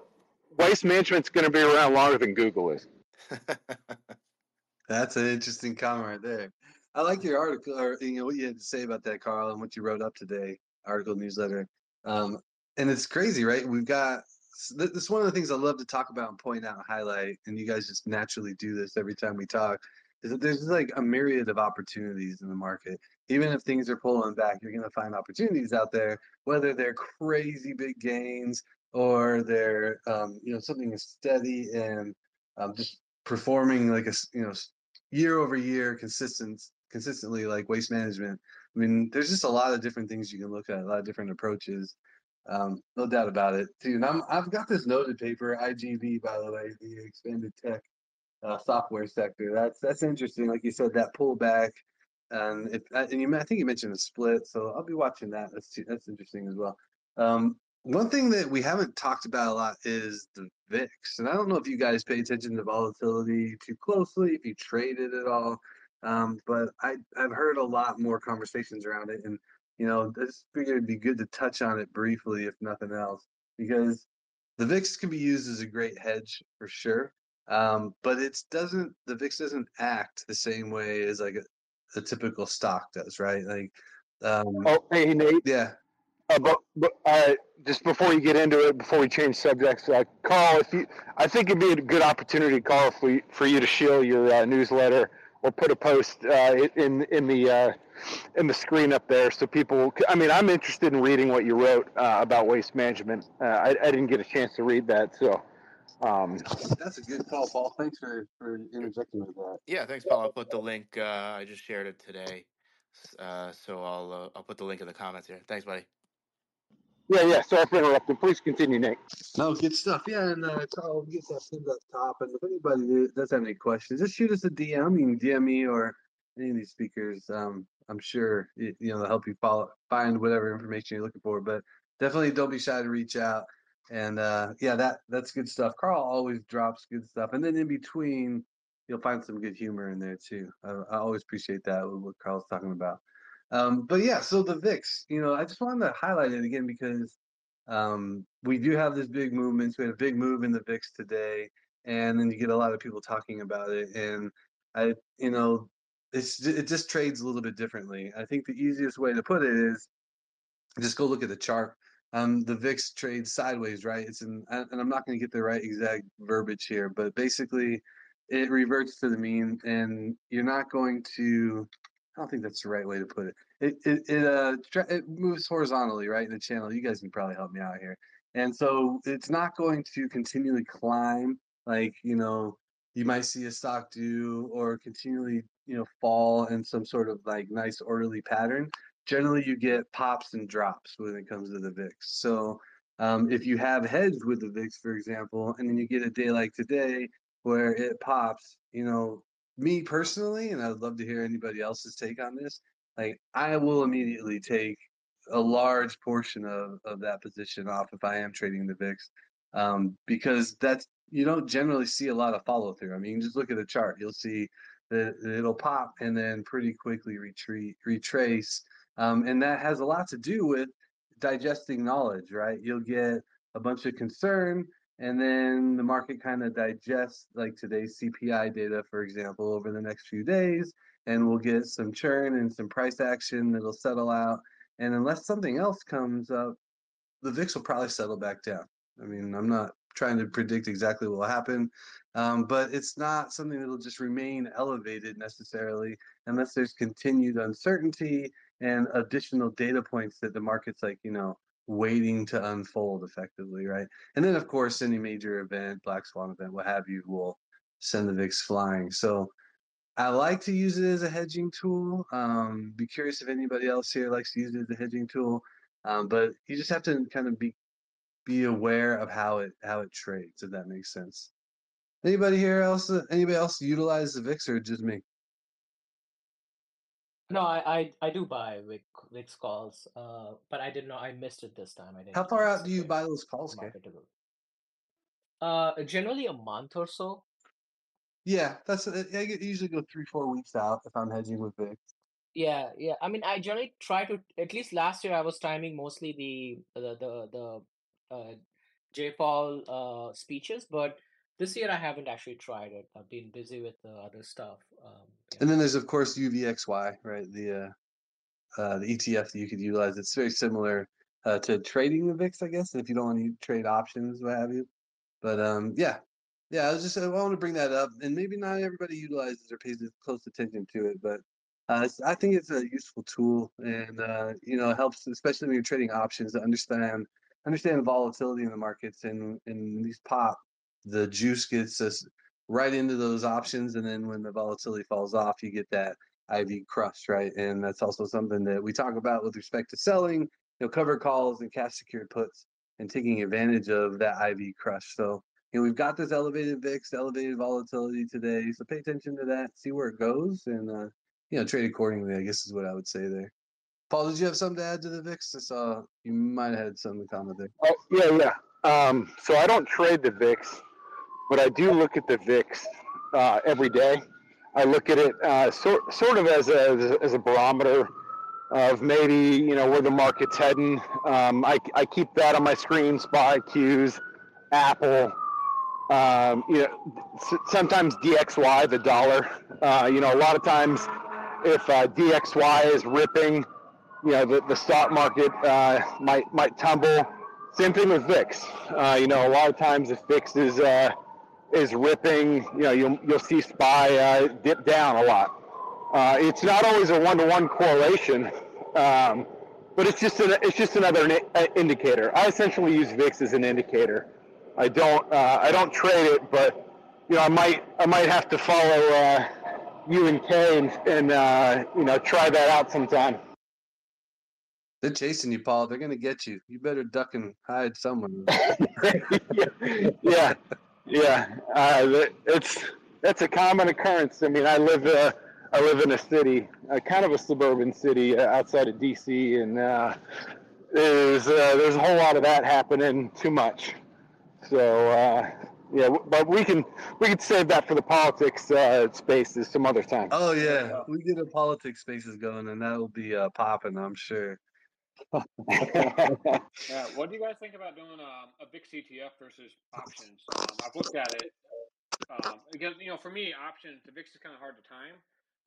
waste management's going to be around longer than Google is. That's an interesting comment right there. I like your article, or you know what you had to say about that, Carl, and what you wrote up today, article newsletter. Um, and it's crazy, right? We've got this is one of the things I love to talk about and point out and highlight, and you guys just naturally do this every time we talk. Is that there's like a myriad of opportunities in the market. Even if things are pulling back, you're going to find opportunities out there, whether they're crazy big gains or they're um, you know something is steady and um, just performing like a you know year over year consistent consistently like waste management. I mean there's just a lot of different things you can look at a lot of different approaches um, no doubt about it too. And I'm, i've got this noted paper igv by the way the expanded tech uh, software sector that's that's interesting like you said that pullback and it, uh, and you i think you mentioned a split so i'll be watching that that's that's interesting as well um, one thing that we haven't talked about a lot is the VIX, and I don't know if you guys pay attention to volatility too closely, if you trade it at all. Um, but I I've heard a lot more conversations around it, and you know, I just figured it'd be good to touch on it briefly, if nothing else, because the VIX can be used as a great hedge for sure. Um, but it doesn't the VIX doesn't act the same way as like a, a typical stock does, right? Like, um, Oh, hey, Nate. yeah, Uh, but, but uh, just before you get into it, before we change subjects, uh, Carl, if you, I think it'd be a good opportunity, Carl, for you, for you to shill your uh, newsletter or put a post uh, in in the uh, in the screen up there, so people. I mean, I'm interested in reading what you wrote uh, about waste management. Uh, I, I didn't get a chance to read that, so. Um, that's a good call, Paul. Thanks for for interjecting with that. yeah. Thanks, Paul. I'll put the link. Uh, I just shared it today, S- uh, so I'll uh, I'll put the link in the comments here. Thanks, buddy. yeah, yeah. Sorry for interrupting. Please continue, Nate. No, good stuff. Yeah, and uh, Carl, we get that pinned up top. And if anybody does have any questions, just shoot us a DM. You can DM me or any of these speakers. Um, I'm sure it, you know they'll help you follow, find whatever information you're looking for. But definitely don't be shy to reach out. And uh, yeah, that that's good stuff. Carl always drops good stuff, and then in between, you'll find some good humor in there too. I, I always appreciate that what Carl's talking about. Um, but yeah, so the VIX, you know, I just wanted to highlight it again because um, we do have this big movement. So We had a big move in the VIX today, and then you get a lot of people talking about it. And I, you know, it's it just trades a little bit differently. I think the easiest way to put it is just go look at the chart. Um, the VIX trades sideways, right? It's in, and I'm not going to get the right exact verbiage here, but basically, it reverts to the mean, and you're not going to. I don't think that's the right way to put it. It it it uh it moves horizontally, right, in the channel. You guys can probably help me out here. And so it's not going to continually climb like you know you might see a stock do or continually you know fall in some sort of like nice orderly pattern generally you get pops and drops when it comes to the VIX. So um, if you have hedged with the VIX, for example, and then you get a day like today where it pops, you know, me personally, and I'd love to hear anybody else's take on this. Like I will immediately take a large portion of, of that position off if I am trading the VIX, um, because that's you don't generally see a lot of follow through. I mean, just look at the chart, you'll see that it'll pop and then pretty quickly retreat, retrace, um, and that has a lot to do with digesting knowledge, right? You'll get a bunch of concern, and then the market kind of digests like today's CPI data, for example, over the next few days, and we'll get some churn and some price action that'll settle out. And unless something else comes up, the VIX will probably settle back down. I mean, I'm not trying to predict exactly what will happen, um, but it's not something that'll just remain elevated necessarily unless there's continued uncertainty and additional data points that the market's like, you know, waiting to unfold effectively, right? And then, of course, any major event, black swan event, what have you, will send the VIX flying. So I like to use it as a hedging tool. Um, be curious if anybody else here likes to use it as a hedging tool. Um, but you just have to kind of be be aware of how it how it trades, if that makes sense. Anybody here else? Anybody else utilize the VIX or just me? No, I I, I do buy VIX, VIX calls, uh, but I didn't know I missed it this time. I didn't. How far out do you buy those calls, Kay? Uh, generally a month or so. Yeah, that's I usually go three four weeks out if I'm hedging with VIX. Yeah, yeah. I mean, I generally try to at least last year I was timing mostly the the the the uh, J Powell uh, speeches, but this year I haven't actually tried it. I've been busy with the other stuff. Um, yeah. And then there's of course UVXY, right? The uh, uh, the ETF that you could utilize. It's very similar uh, to trading the VIX, I guess, if you don't want to trade options, what have you. But um, yeah, yeah. I was just I want to bring that up, and maybe not everybody utilizes or pays close attention to it, but uh, I think it's a useful tool, and uh, you know, it helps, especially when you're trading options, to understand understand volatility in the markets. And in these pop, the juice gets us right into those options, and then when the volatility falls off, you get that IV crush, right? And that's also something that we talk about with respect to selling, you know, cover calls and cash secured puts, and taking advantage of that IV crush. So you know, we've got this elevated VIX, elevated volatility today. So pay attention to that, see where it goes, and uh, you know, trade accordingly, I guess is what I would say there. Paul, did you have something to add to the VIX? I saw you might have had something to comment there. Oh, yeah, yeah. Um, so I don't trade the VIX, but I do look at the VIX uh, every day. I look at it uh, sort, sort of as a, as a barometer of maybe, you know, where the market's heading. Um, I, I keep that on my screen, SPY, Qs, Apple, um, you know, sometimes DXY, the dollar. Uh, you know, a lot of times if uh, DXY is ripping, you know, the, the stock market uh, might might tumble. Same thing with VIX. Uh, you know, a lot of times if VIX is uh, is ripping, you know, you'll you'll see SPY uh, dip down a lot. Uh, it's not always a one-to-one correlation, um, but it's just an, it's just another indicator. I essentially use VIX as an indicator. I don't I don't trade it, but you know, I might I might have to follow you and Kay and, and uh, you know try that out sometime. They're chasing you, Paul. They're gonna get you. You better duck and hide somewhere. yeah, yeah, yeah. Uh, it's a common occurrence. I mean, I live uh, I live in a city, uh, kind of a suburban city uh, outside of DC, and uh, there's uh, there's a whole lot of that happening. Too much. So yeah, but we can we can save that for the politics spaces some other time. Oh yeah, we get a politics spaces going, and that'll be popping, I'm sure. yeah, what do you guys think about doing um, a VIX ETF versus options? Um, I've looked at it um, because you know, for me, options the VIX is kind of hard to time.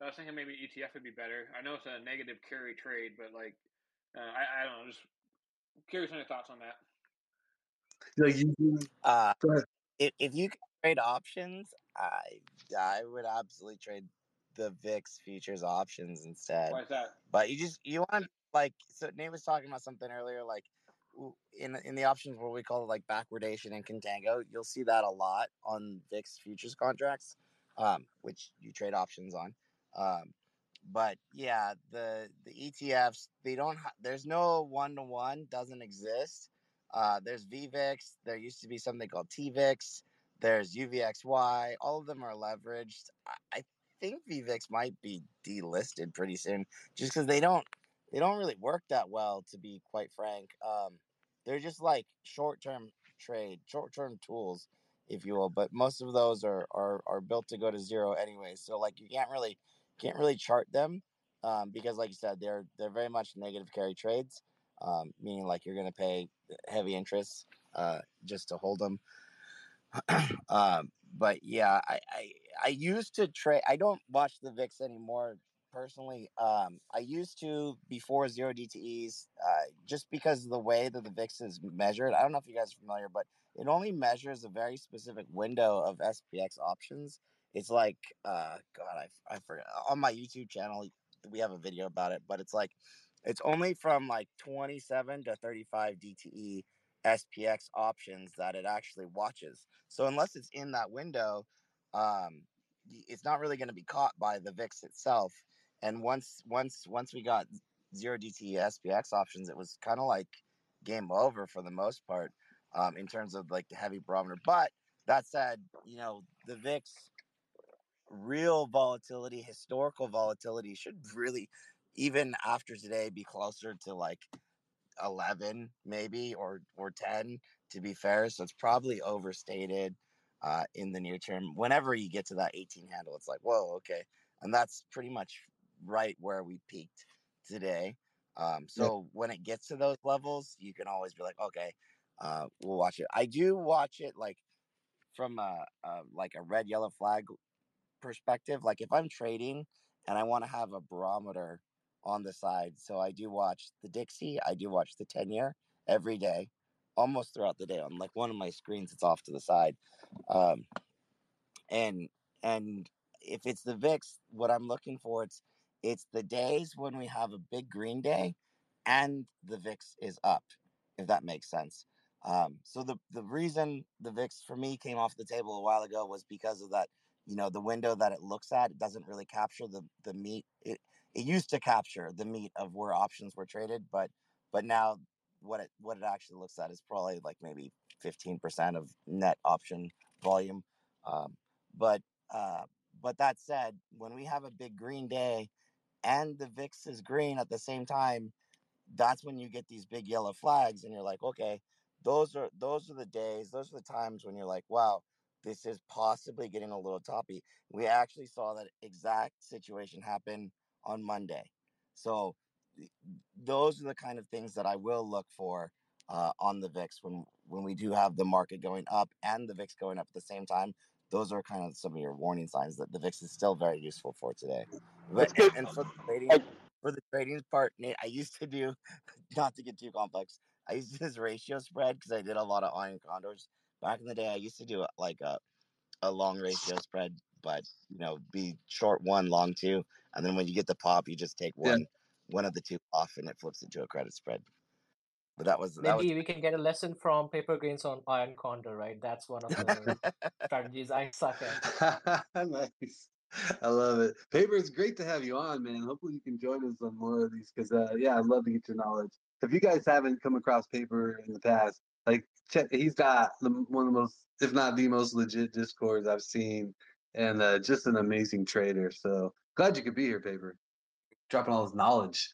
I was thinking maybe ETF would be better. I know it's a negative carry trade, but like, uh, I, I don't know, just curious on your thoughts on that. Like you, uh, if, if you could trade options, I I would absolutely trade the VIX futures options instead. Why is that? But you just you want to like so Nate was talking about something earlier like in in the options where we call it like backwardation and contango, you'll see that a lot on VIX futures contracts, um, which you trade options on. Um, but yeah, the the ETFs they don't ha- there's no one to one doesn't exist. Uh, there's VVIX. There used to be something called TVIX. There's UVXY. All of them are leveraged. I, I think VVIX might be delisted pretty soon, just because they don't they don't really work that well. To be quite frank, um, they're just like short term trade, short term tools, if you will. But most of those are, are are built to go to zero anyway. So like you can't really can't really chart them um, because, like you said, they're they're very much negative carry trades um, meaning like you're going to pay heavy interest uh, just to hold them. um, but yeah, I, I I used to trade. I don't watch the VIX anymore personally. Um, I used to before zero DTEs, uh, just because of the way that the VIX is measured. I don't know if you guys are familiar, but it only measures a very specific window of SPX options. It's like, uh, God, I I forgot. On my YouTube channel, we have a video about it, but it's like, it's only from like 27 to 35 DTE SPX options that it actually watches. So unless it's in that window, um, it's not really going to be caught by the VIX itself. And once once once we got zero DTE SPX options, it was kind of like game over for the most part um, in terms of like the heavy barometer. But that said, you know the VIX real volatility, historical volatility should really even after today be closer to like 11 maybe or or 10 to be fair. So it's probably overstated uh, in the near term. Whenever you get to that 18 handle it's like whoa okay. And that's pretty much right where we peaked today um, so when it gets to those levels you can always be like okay uh, we'll watch it i do watch it like from a, a like a red yellow flag perspective like if i'm trading and i want to have a barometer on the side. So I do watch the Dixie. I do watch the 10 year every day, almost throughout the day. On like one of my screens, it's off to the side. Um, and and if it's the VIX, what I'm looking for, it's it's the days when we have a big green day and the VIX is up, if that makes sense. Um, so the the reason the VIX for me came off the table a while ago was because of that. You know, the window that it looks at, it doesn't really capture the the meat. It it used to capture the meat of where options were traded, but but now what it what it actually looks at is probably like maybe 15% of net option volume. Um, but uh, but that said, when we have a big green day and the VIX is green at the same time, that's when you get these big yellow flags, and you're like, okay, those are those are the days, those are the times when you're like, wow, this is possibly getting a little toppy. We actually saw that exact situation happen on Monday. So those are the kind of things that I will look for uh, on the VIX when when we do have the market going up and the VIX going up at the same time. Those are kind of some of your warning signs that the VIX is still very useful for today. But, and, and for the trading, for the trading part, Nate, I used to do not to get too complex. I used to do this ratio spread because I did a lot of iron condors back in the day. I used to do like a a long ratio spread, but you know, be short one, long two, and then when you get the pop, you just take one yeah. one of the two off, and it flips into a credit spread. But that was maybe that was... we can get a lesson from Paper Gains on Iron Condor, right? That's one of the strategies I suck at. nice. I love it. Paper, it's great to have you on, man. Hopefully you can join us on more of these because, uh, yeah, I'd love to get your knowledge. If you guys haven't come across Paper in the past, like check, he's got the, one of the most, if not the most legit discords I've seen, and uh, just an amazing trader. So glad you could be here, Paper, dropping all his knowledge.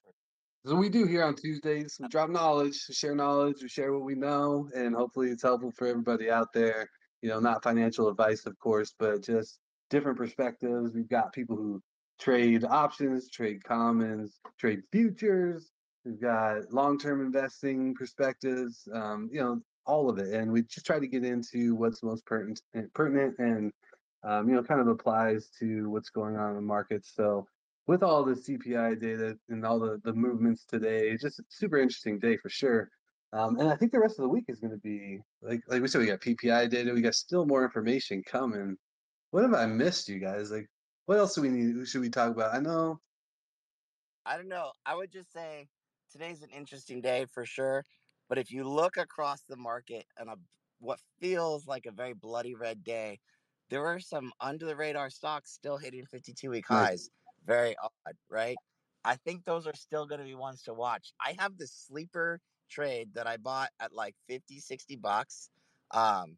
So we do here on Tuesdays. We drop knowledge, we share knowledge, we share what we know, and hopefully it's helpful for everybody out there. You know, not financial advice, of course, but just different perspectives. We've got people who trade options, trade commons, trade futures. We've got long-term investing perspectives. Um, you know, all of it, and we just try to get into what's most pertinent, pertinent, and um, you know, kind of applies to what's going on in the market. So with all the CPI data and all the, the movements today, it's just a super interesting day for sure. Um, and I think the rest of the week is going to be like like we said, we got PPI data, we got still more information coming. What have I missed, you guys? Like, what else do we need? Should we talk about? I know. I don't know. I would just say today's an interesting day for sure. But if you look across the market on a what feels like a very bloody red day, there were some under the radar stocks still hitting 52 week highs very odd, right? I think those are still going to be ones to watch. I have this sleeper trade that I bought at like 50, 60 bucks. Um,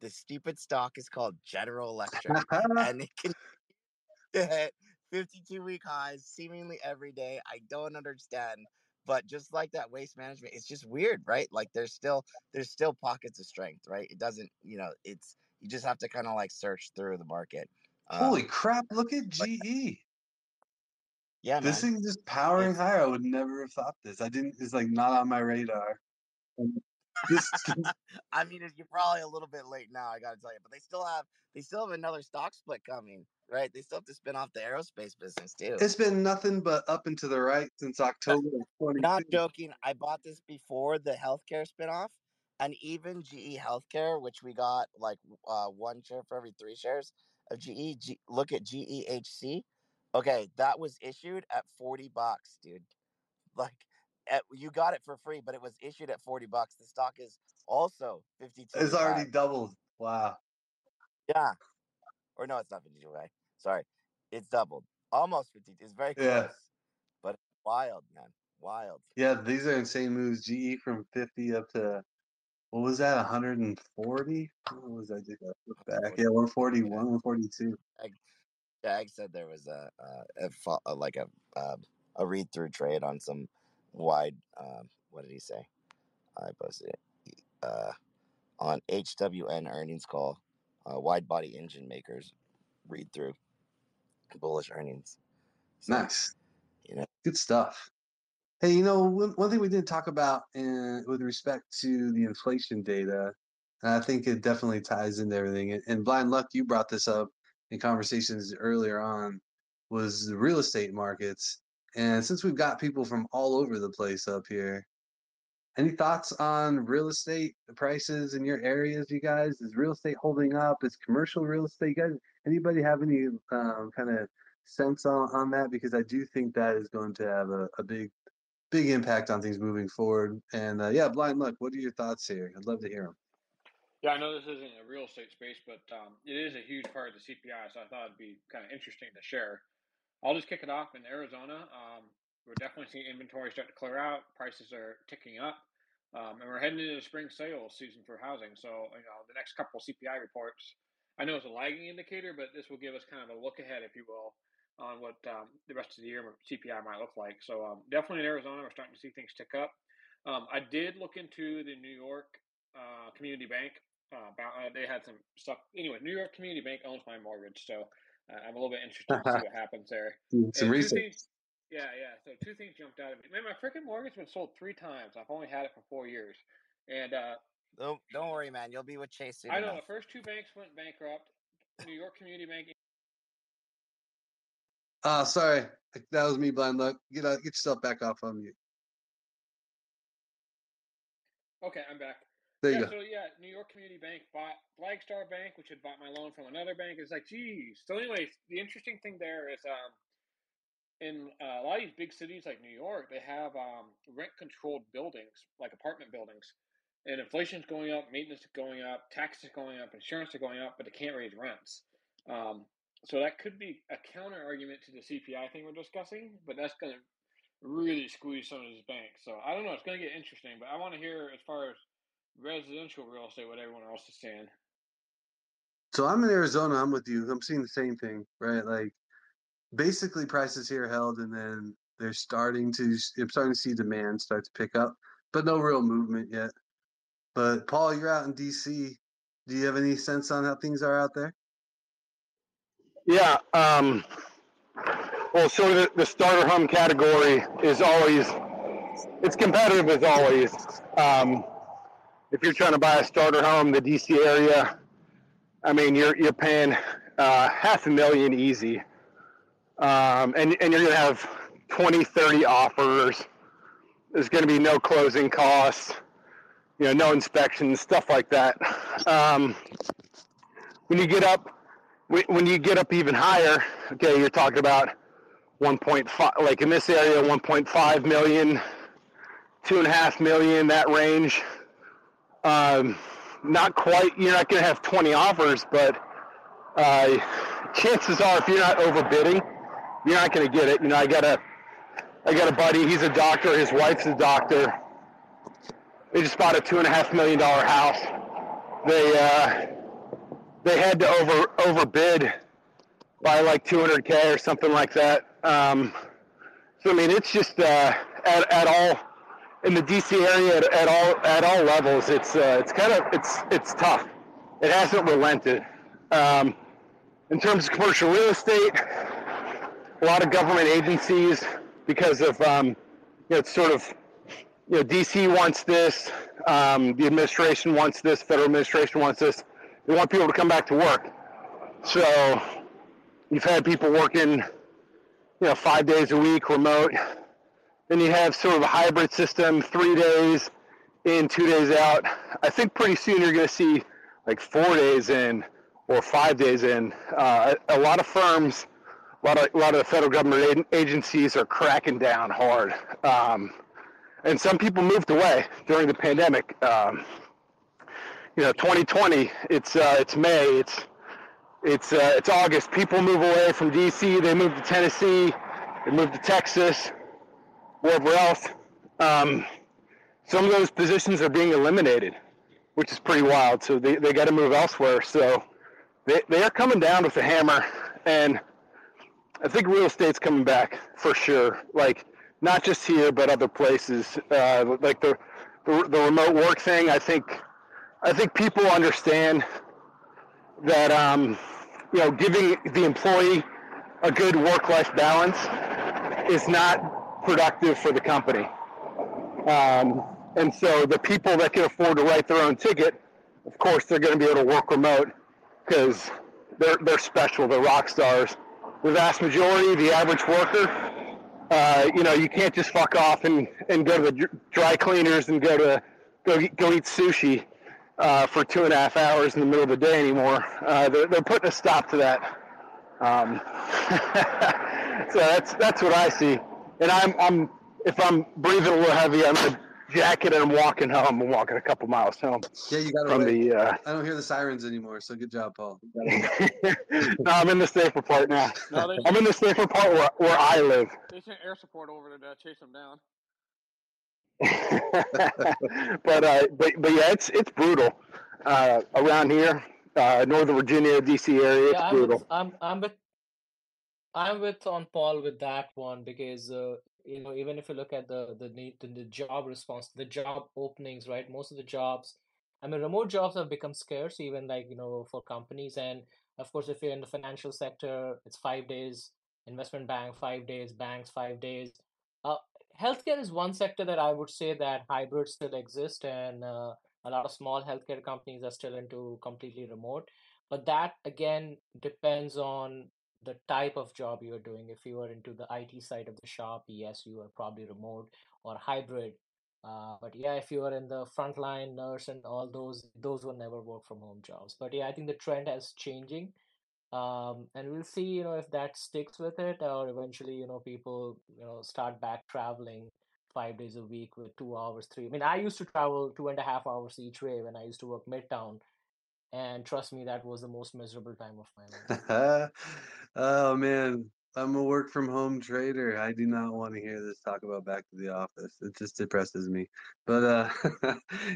the stupid stock is called General Electric, and it can hit 52 week highs seemingly every day. I don't understand, but just like that waste management, it's just weird, right? Like there's still there's still pockets of strength, right? It doesn't, you know, it's you just have to kind of like search through the market. Holy um, crap! Look at GE. Yeah, this man. thing just powering it's, higher. I would never have thought this. I didn't. It's like not on my radar. This, I mean, you're probably a little bit late now. I got to tell you, but they still have they still have another stock split coming, right? They still have to spin off the aerospace business too. it's been nothing but up and to the right since October Not joking. I bought this before the healthcare spinoff, and even GE Healthcare, which we got like uh, one share for every three shares of GE. G, look at GEHC. Okay, that was issued at forty bucks, dude. Like, at, you got it for free, but it was issued at forty bucks. The stock is also fifty-two. It's already doubled. Wow. Yeah. Or no, it's not 52 right? Sorry. It's doubled. Almost 52. It's very close. Yeah. But wild, man. Wild. Yeah, these are insane moves. GE from 50 up to what was that? 140? What was that? Just look back. Yeah, 141, 142. Jag said there was a, a, a, a like a um, a read through trade on some wide. Um, what did he say? I posted it uh, on HWM earnings call. Uh, wide body engine makers read through bullish earnings. So, Nice. You know, Good stuff. Hey, you know, one, one thing we didn't talk about in, with respect to the inflation data, and I think it definitely ties into everything. And, and Blind Luck, you brought this up in conversations earlier on, was the real estate markets. And since we've got people from all over the place up here, any thoughts on real estate prices in your areas, you guys? Is real estate holding up? Is commercial real estate, you guys? Anybody have any um, kind of sense on, on that? Because I do think that is going to have a, a big, big impact on things moving forward. And uh, yeah, Blind Luck, what are your thoughts here? I'd love to hear them. Yeah, I know this isn't a real estate space, but um, it is a huge part of the CPI, so I thought it'd be kind of interesting to share. I'll just kick it off in Arizona. Um, we're definitely seeing inventory start to clear out. Prices are ticking up, um, and we're heading into the spring sales season for housing. So, you know, the next couple CPI reports, I know it's a lagging indicator, but this will give us kind of a look ahead, if you will, on what um, the rest of the year CPI might look like. So, um, definitely in Arizona, we're starting to see things tick up. Um, I did look into the New York uh, Community Bank. Uh, uh, they had some stuff. Anyway, New York Community Bank owns my mortgage, so uh, I'm a little bit interested to see what happens there. Some And research. things, yeah, yeah. So two things jumped out at me. Man, my freaking mortgage has been sold three times. I've only had it for four years, and uh, don't don't worry, man. You'll be with Chase soon. I know enough. the first two banks went bankrupt. New York Community Bank. Oh, sorry. That was me, Blind Luck. Get, uh, get yourself back off on mute. Okay, I'm back. There you yeah, go. so yeah, New York Community Bank bought Flagstar Bank, which had bought my loan from another bank. It's like, geez. So, anyways, the interesting thing there is, um, in uh, a lot of these big cities like New York, they have um, rent-controlled buildings, like apartment buildings, and inflation's going up, maintenance is going up, taxes are going up, insurance are going up, but they can't raise rents. Um, so that could be a counter argument to the CPI thing we're discussing, but that's going to really squeeze some of these banks. So I don't know. It's going to get interesting, but I want to hear as far as residential real estate what everyone else is saying. So I'm in Arizona. I'm with you. I'm seeing the same thing, right? Like basically prices here held, and then they're starting to. I'm starting to see demand start to pick up, but no real movement yet. But Paul, you're out in DC. Do you have any sense on how things are out there? Yeah. Um, well, so the, the starter home category is always it's competitive as always. Um, if you're trying to buy a starter home, in the DC area, I mean, you're you're paying uh, half a million easy, um, and and you're gonna have 20, 30 offers. There's gonna be no closing costs, you know, no inspections, stuff like that. Um, when you get up when you get up even higher, okay, you're talking about 1.5, like in this area, 1.5 million, two and a half million, that range. Um, not quite, you're not going to have 20 offers, but uh, chances are if you're not overbidding, you're not going to get it. You know, I got a, I got a buddy, he's a doctor, his wife's a doctor. They just bought a two and a half million dollar house. They, uh, they had to over overbid by like 200k or something like that. Um, so I mean, it's just uh, at, at all in the DC area at, at all at all levels. It's uh, it's kind of it's it's tough. It hasn't relented. Um, in terms of commercial real estate, a lot of government agencies, because of um, you know, it's sort of you know, DC wants this, um, the administration wants this, federal administration wants this. They want people to come back to work. So you've had people working, you know, five days a week remote. You have sort of a hybrid system, three days in, two days out. I think pretty soon you're going to see like four days in or five days in. Uh, a, a lot of firms, a lot of, a lot of the federal government agencies are cracking down hard. Um, and some people moved away during the pandemic. Um, you know, 2020. It's uh, it's May. It's it's uh, it's August. People move away from DC. They move to Tennessee. They move to Texas, wherever else. Um, some of those positions are being eliminated, which is pretty wild. So they, they got to move elsewhere. So they, they are coming down with a hammer. And I think real estate's coming back for sure. Like not just here, but other places. Uh, like the, the the remote work thing. I think I think people understand that um, you know giving the employee a good work-life balance is not productive for the company. Um, and so the people that can afford to write their own ticket, of course, they're going to be able to work remote because they're they're special. They're rock stars. The vast majority, the average worker, uh, you know, you can't just fuck off and, and go to the dry cleaners and go to go go eat sushi uh, for two and a half hours in the middle of the day anymore. Uh, they're, they're putting a stop to that. Um, so that's that's what I see. And I'm I'm if I'm breathing a little heavy, I'm gonna jacket and I'm walking home. I'm walking a couple miles home. Yeah, you got from the. Uh, I don't hear the sirens anymore, so good job, Paul. no, I'm in the safer part now. No, they I'm in the safer part where, where I live. they sent air support over to uh, chase them down. but uh, but but yeah, it's it's brutal uh, around here, uh, Northern Virginia, DC area. It's Yeah, I'm brutal. with I'm I'm with I'm with on Paul with that one because uh, you know even if you look at the the need the, the job response the job openings right? Most of the jobs I mean remote jobs have become scarce even like you know for companies. And of course if you're in the financial sector it's five days investment bank five days banks five days. Uh, healthcare is one sector that I would say that hybrids still exist and uh, a lot of small healthcare companies are still into completely remote. But that again depends on the type of job you're doing. If you are into the IT side of the shop, yes, you are probably remote or hybrid. Uh, but yeah, if you are in the frontline nurse and all those, those will never work from home jobs. But yeah, I think the trend has changing. Um, and we'll see, you know, if that sticks with it or eventually, you know, people, you know, start back traveling five days a week with two hours, three. I mean, I used to travel two and a half hours each way when I used to work midtown. And trust me, that was the most miserable time of my life. oh man, I'm a work from home trader. I do not want to hear this talk about back to the office. It just depresses me. But uh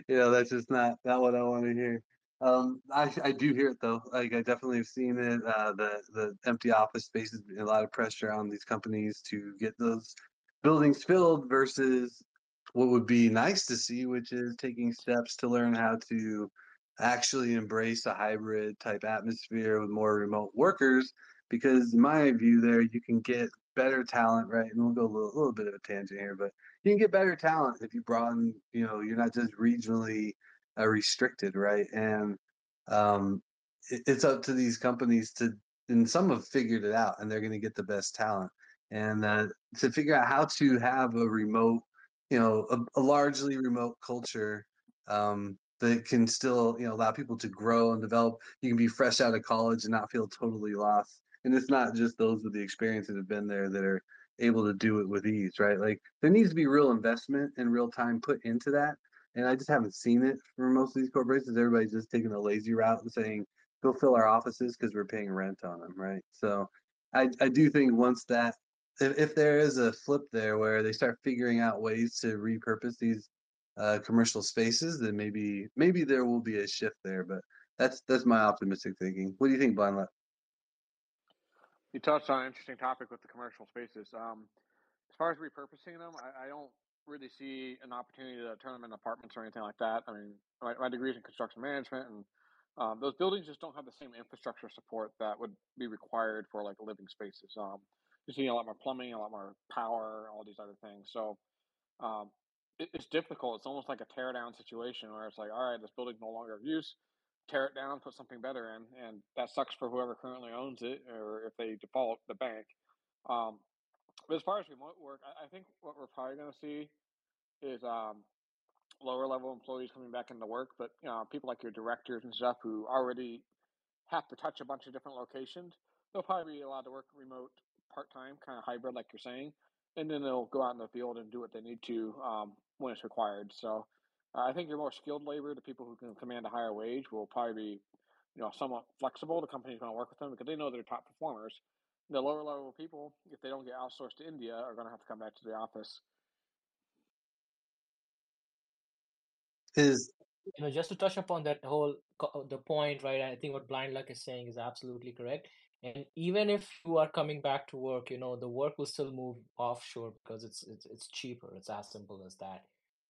you know, that's just not not what I want to hear. Um I I do hear it though. Like I definitely have seen it. Uh the the empty office spaces a lot of pressure on these companies to get those buildings filled versus what would be nice to see, which is taking steps to learn how to actually embrace a hybrid type atmosphere with more remote workers because in my view there you can get better talent right and we'll go a little, little bit of a tangent here but you can get better talent if you broaden you know you're not just regionally uh, restricted right and um, it, it's up to these companies to and some have figured it out and they're going to get the best talent and uh, to figure out how to have a remote you know a, a largely remote culture um, that can still you know allow people to grow and develop. You can be fresh out of college and not feel totally lost. And it's not just those with the experience that have been there that are able to do it with ease right? Like there needs to be real investment and real time put into that. And i just haven't seen it for most of these corporations. Everybody's just taking a lazy route and saying go fill our offices because we're paying rent on them right? So i i do think once that if, if there is a flip there where they start figuring out ways to repurpose these uh, commercial spaces, then maybe maybe there will be a shift there. But that's that's my optimistic thinking. What do you think, Blind Luck? You touched on an interesting topic with the commercial spaces. Um, as far as repurposing them, I, I don't really see an opportunity to turn them into apartments or anything like that. I mean, my, my degree is in construction management, and um, those buildings just don't have the same infrastructure support that would be required for like living spaces. Um, you see a lot more plumbing, a lot more power, all these other things. So um, it's difficult. It's almost like a tear down situation where it's like, all right, this building's no longer of use. Tear it down, put something better in, and that sucks for whoever currently owns it, or if they default the bank. Um, but as far as remote work, I, I think what we're probably going to see is um, lower level employees coming back into work, but you know, people like your directors and stuff who already have to touch a bunch of different locations, they'll probably be allowed to work remote part time, kind of hybrid, like you're saying, and then they'll go out in the field and do what they need to um, when it's required. So uh, I think your more skilled labor, the people who can command a higher wage, will probably be you know somewhat flexible. The company's going to work with them because they know they're top performers. The lower level people, if they don't get outsourced to India, are going to have to come back to the office. Is you know just to touch upon that whole the point right i think what blind luck is saying is absolutely correct and even if you are coming back to work you know the work will still move offshore because it's it's, it's cheaper. It's as simple as that.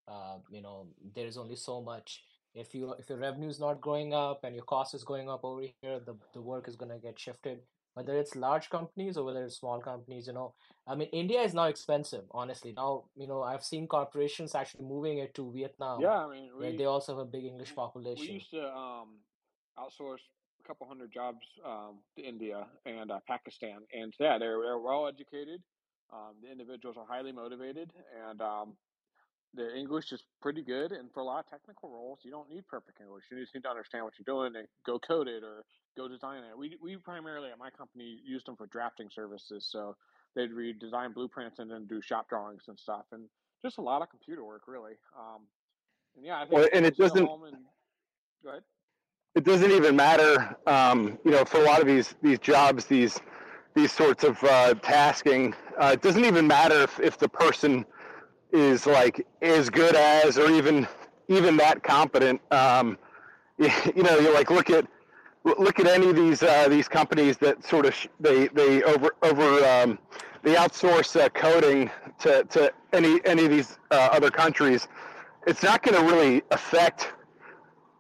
Uh, you know there's only so much. If you if your revenue is not going up and your cost is going up over here the, the work is going to get shifted. Whether it's large companies or whether it's small companies you know i mean india is now expensive honestly. Now you know i've seen corporations actually moving it to vietnam Yeah, I mean, we they also have a big english population we used to um, outsource a couple hundred jobs um, to India and uh, Pakistan, and yeah, they're they're well educated. Um, the individuals are highly motivated, and um, their English is pretty good. And for a lot of technical roles, you don't need perfect English. You just need to understand what you're doing and go code it or go design it. We we primarily at my company used them for drafting services, so they'd read design blueprints and then do shop drawings and stuff, and just a lot of computer work, really. Um, and yeah, I think Well, and it doesn't and go ahead. It doesn't even matter. Um, you know, for a lot of these these jobs, these these sorts of uh, tasking, uh, it doesn't even matter if, if the person is like as good as or even even that competent. Um, you, you know, you like look at look at any of these uh, these companies that sort of they they over over um, they outsource uh, coding to, to any any of these uh, other countries. It's not going to really affect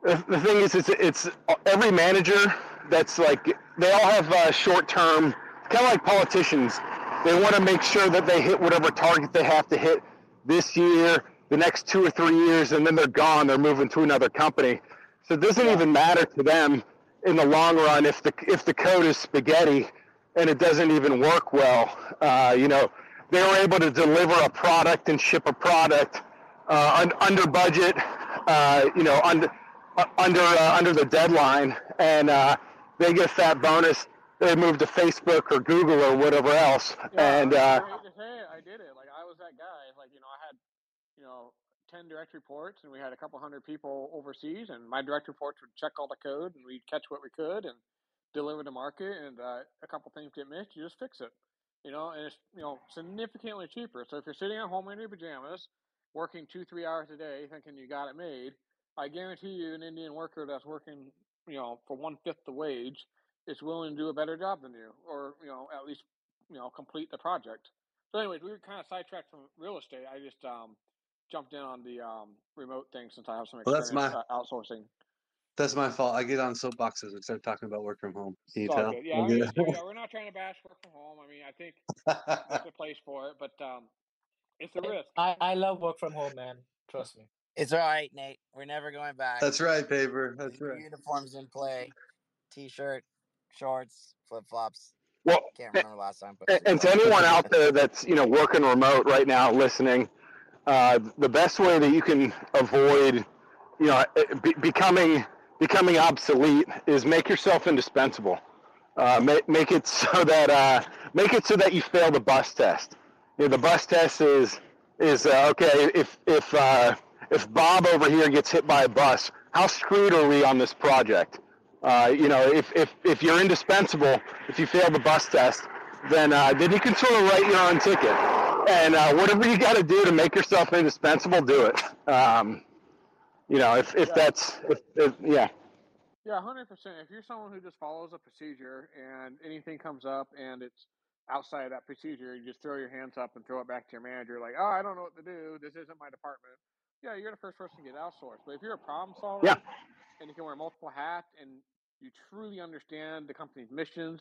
the, thing is, it's, it's every manager that's like they all have uh, short term, kind of like politicians. They want to make sure that they hit whatever target they have to hit this year, the next two or three years, and then they're gone. They're moving to another company. So it doesn't even matter to them in the long run if the if the code is spaghetti and it doesn't even work well. Uh, you know, they were able to deliver a product and ship a product uh, un- under budget. Uh, you know, under under uh, under the deadline, and uh, they get a fat bonus. They move to Facebook or Google or whatever else, yeah. and I, uh, I hate to say it, I did it. Like I was that guy. Like you know, I had you know ten direct reports, and we had a couple hundred people overseas, and my direct reports would check all the code, and we'd catch what we could, and deliver to market. And uh, a couple things get missed, you just fix it. You know, and it's you know significantly cheaper. So if you're sitting at home in your pajamas, working two three hours a day, thinking you got it made, I guarantee you, an Indian worker that's working you know for one fifth the wage is willing to do a better job than you, or you know at least you know complete the project. So, anyways, we were kind of sidetracked from real estate. I just um, jumped in on the um, remote thing since I have some well, that's experience my uh, outsourcing. that's my fault. I get on soapboxes and start talking about work from home. Can you all tell? good. Yeah, I I mean, yeah, we're not trying to bash work from home. I mean, I think there's a place for it, but um, it's a risk. I I love work from home man trust me It's all right, Nate. We're never going back. That's right, paper. That's right. uniforms in play. T-shirt, shorts, flip flops. well, Can't a- remember last time. a- and to anyone out there that's you know working remote right now, listening, uh, the best way that you can avoid you know be, becoming becoming obsolete is make yourself indispensable. Uh, make, make it so that uh, make it so that you fail the bus test. You know, the bus test is is uh, okay if if uh, if Bob over here gets hit by a bus, how screwed are we on this project? Uh, you know, if, if if you're indispensable, if you fail the bus test, then uh, then you can sort of write your own ticket. And uh, whatever you got to do to make yourself indispensable, do it. Um, you know, if if Yeah. that's if, if yeah. Yeah, hundred percent. If you're someone who just follows a procedure and anything comes up and it's outside of that procedure, you just throw your hands up and throw it back to your manager, like, "Oh, I don't know what to do. This isn't my department." Yeah, you're the first person to get outsourced. But if you're a problem solver Yeah. and you can wear multiple hats and you truly understand the company's missions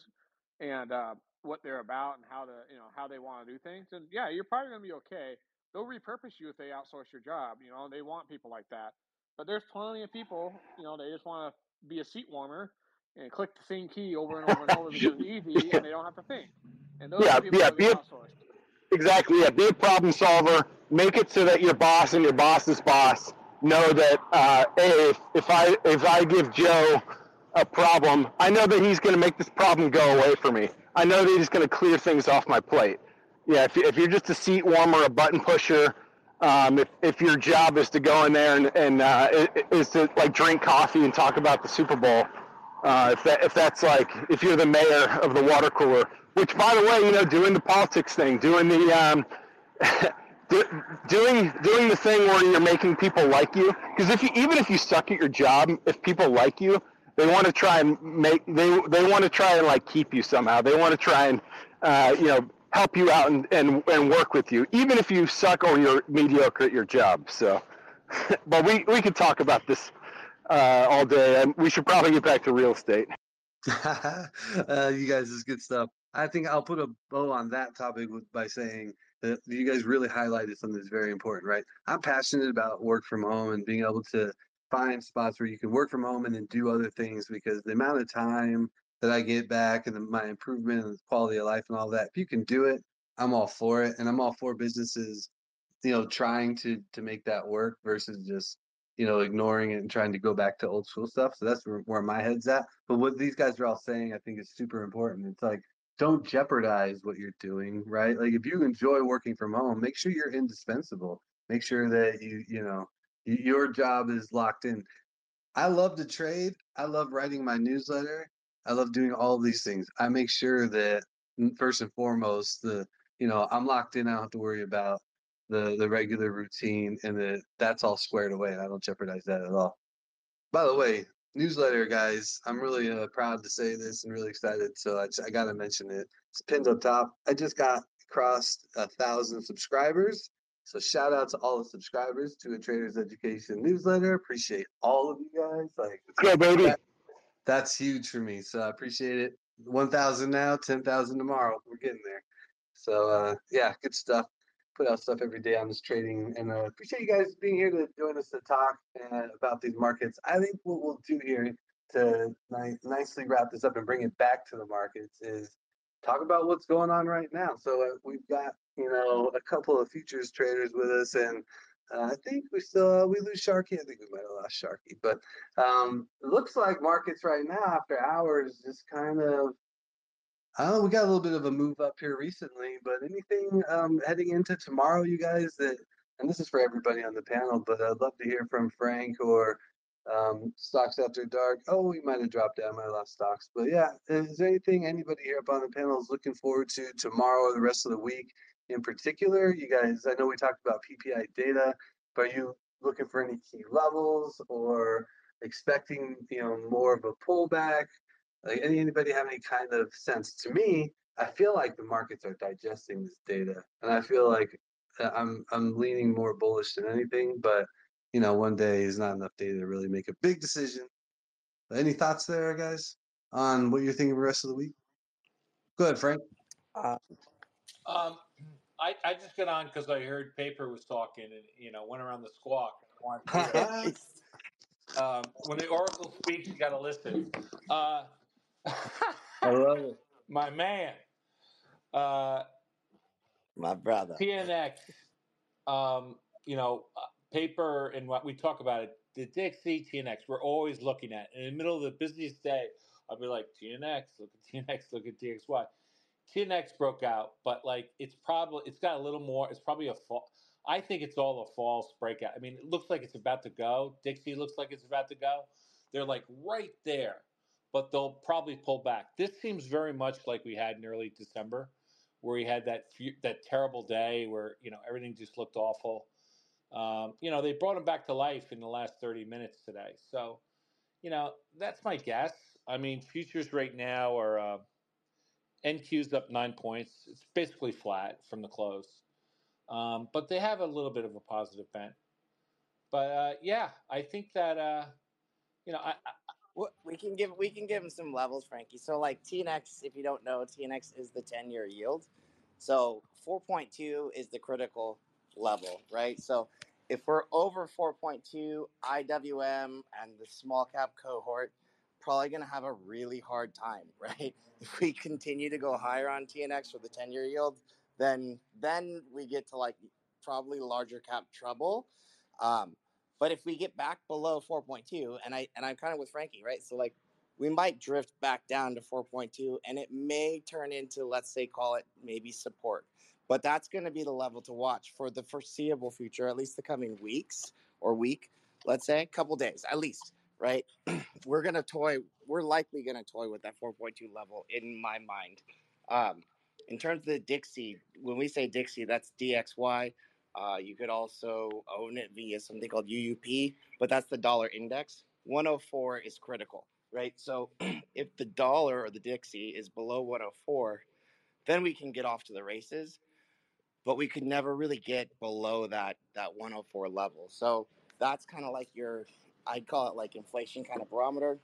and uh, what they're about and how to, you know, how they want to do things, then yeah, you're probably going to be okay. they'll repurpose you if they outsource your job. You know, they want people like that. But there's plenty of people, you know, they just want to be a seat warmer and click the same key over and over and over because it's easy and they don't have to think. And those Yeah, are people yeah, be a- outsourced. Exactly. Yeah. Be a problem solver. Make it so that your boss and your boss's boss know that uh, hey, if, if I if I give Joe a problem, I know that he's going to make this problem go away for me. I know that he's going to clear things off my plate. Yeah. If, if you're just a seat warmer, a button pusher, um, if, if your job is to go in there and, and uh, is to like drink coffee and talk about the Super Bowl, uh, if that if that's like if you're the mayor of the water cooler, which by the way, you know, doing the politics thing, doing the um, do, doing doing the thing where you're making people like you, because if you even if you suck at your job, if people like you, they want to try and make they they want to try and like keep you somehow. They want to try and uh, you know help you out and, and and work with you, even if you suck or you're mediocre at your job. So, but we we could talk about this uh, all day, and we should probably get back to real estate. uh, you guys is good stuff. I think I'll put a bow on that topic with, by saying that you guys really highlighted something that's very important, right? I'm passionate about work from home and being able to find spots where you can work from home and then do other things because the amount of time that I get back and the, my improvement and quality of life and all that, if you can do it, I'm all for it. And I'm all for businesses, you know, trying to to make that work versus just you know, ignoring it and trying to go back to old school stuff. So that's where, where my head's at. But what these guys are all saying, I think is super important. It's like, don't jeopardize what you're doing, right? Like if you enjoy working from home, make sure you're indispensable. Make sure that you, you know, your job is locked in. I love to trade. I love writing my newsletter. I love doing all these things. I make sure that first and foremost, the you know, I'm locked in. I don't have to worry about the the regular routine and that that's all squared away and I don't jeopardize that at all. By the way, newsletter guys, I'm really uh, proud to say this and really excited. So I, I got to mention it. It's pinned up top. I just got crossed a thousand subscribers. So shout out to all the subscribers to a Traders Education newsletter. Appreciate all of you guys. Like go, baby. that- that's huge for me. So I appreciate it. 1,000 now, 10,000 tomorrow. We're getting there. So uh, yeah, good stuff. Put out stuff every day on this trading, and uh, appreciate you guys being here to join us to talk uh, about these markets. I think what we'll do here to ni- nicely wrap this up and bring it back to the markets is talk about what's going on right now. So uh, we've got you know a couple of futures traders with us, and uh, I think we still uh, we lose Sharky. I think we might have lost Sharky, but um, looks like markets right now after hours just kind of. I we got a little bit of a move up here recently, but anything um, heading into tomorrow, you guys, that, and this is for everybody on the panel, but I'd love to hear from Frank or um, Stocks After Dark. Oh, we might have dropped down, my last stocks. But yeah, is there anything anybody here up on the panel is looking forward to tomorrow or the rest of the week in particular? You guys, I know we talked about PPI data, but are you looking for any key levels or expecting, you know, more of a pullback? Like any anybody have any kind of sense? To me, I feel like the markets are digesting this data, and I feel like uh, I'm I'm leaning more bullish than anything. But you know, one day is not enough data to really make a big decision. Any thoughts there, guys, on what you're thinking for the rest of the week? Go ahead, Frank. Uh, Um, I, I just got on because I heard Paper was talking and, you know, went around the squawk. I wanted to um, when the Oracle speaks, you got to listen. Uh, I love it. my man, uh, my brother. TNX, um, you know, uh, Paper and what we talk about it, the Dixie TNX, we're always looking at. In the middle of the busiest day, I'll be like, TNX, look at TNX, look at DXY. TNX broke out, but like it's probably it's got a little more. It's probably a fall. I think it's all a false breakout. I mean, it looks like it's about to go. Dixie looks like it's about to go. They're like right there, but they'll probably pull back. This seems very much like we had in early December, where we had that few, that terrible day where you know everything just looked awful. Um, you know, they brought him back to life in the last 30 minutes today. So, you know, that's my guess. I mean, futures right now are. Uh, NQ's up nine points. It's basically flat from the close, um, but they have a little bit of a positive bent. But uh, yeah, I think that uh, you know, I, we can give we can give him some levels, Frankie. So like TNX, if you don't know, TNX is the ten year yield. So four point two is the critical level, right? So if we're over 4.2 IWM and the small cap cohort, probably going to have a really hard time, right? If we continue to go higher on TNX for the 10 year yield, then then we get to like probably larger cap trouble. Um, but if we get back below 4.2, and I and I'm kind of with Frankie, right? So like we might drift back down to 4.2, and it may turn into let's say call it maybe support. But that's going to be the level to watch for the foreseeable future, at least the coming weeks or week, let's say, a couple days at least, right? we're going to toy, we're likely going to toy with that 4.2 level in my mind. Um, in terms of the Dixie, when we say Dixie, that's DXY. Uh, you could also own it via something called UUP, but that's the dollar index. 104 is critical, right? So if the dollar or the Dixie is below 104, then we can get off to the races but we could never really get below that that 104 level. So that's kind of like your, I'd call it like inflation kind of barometer,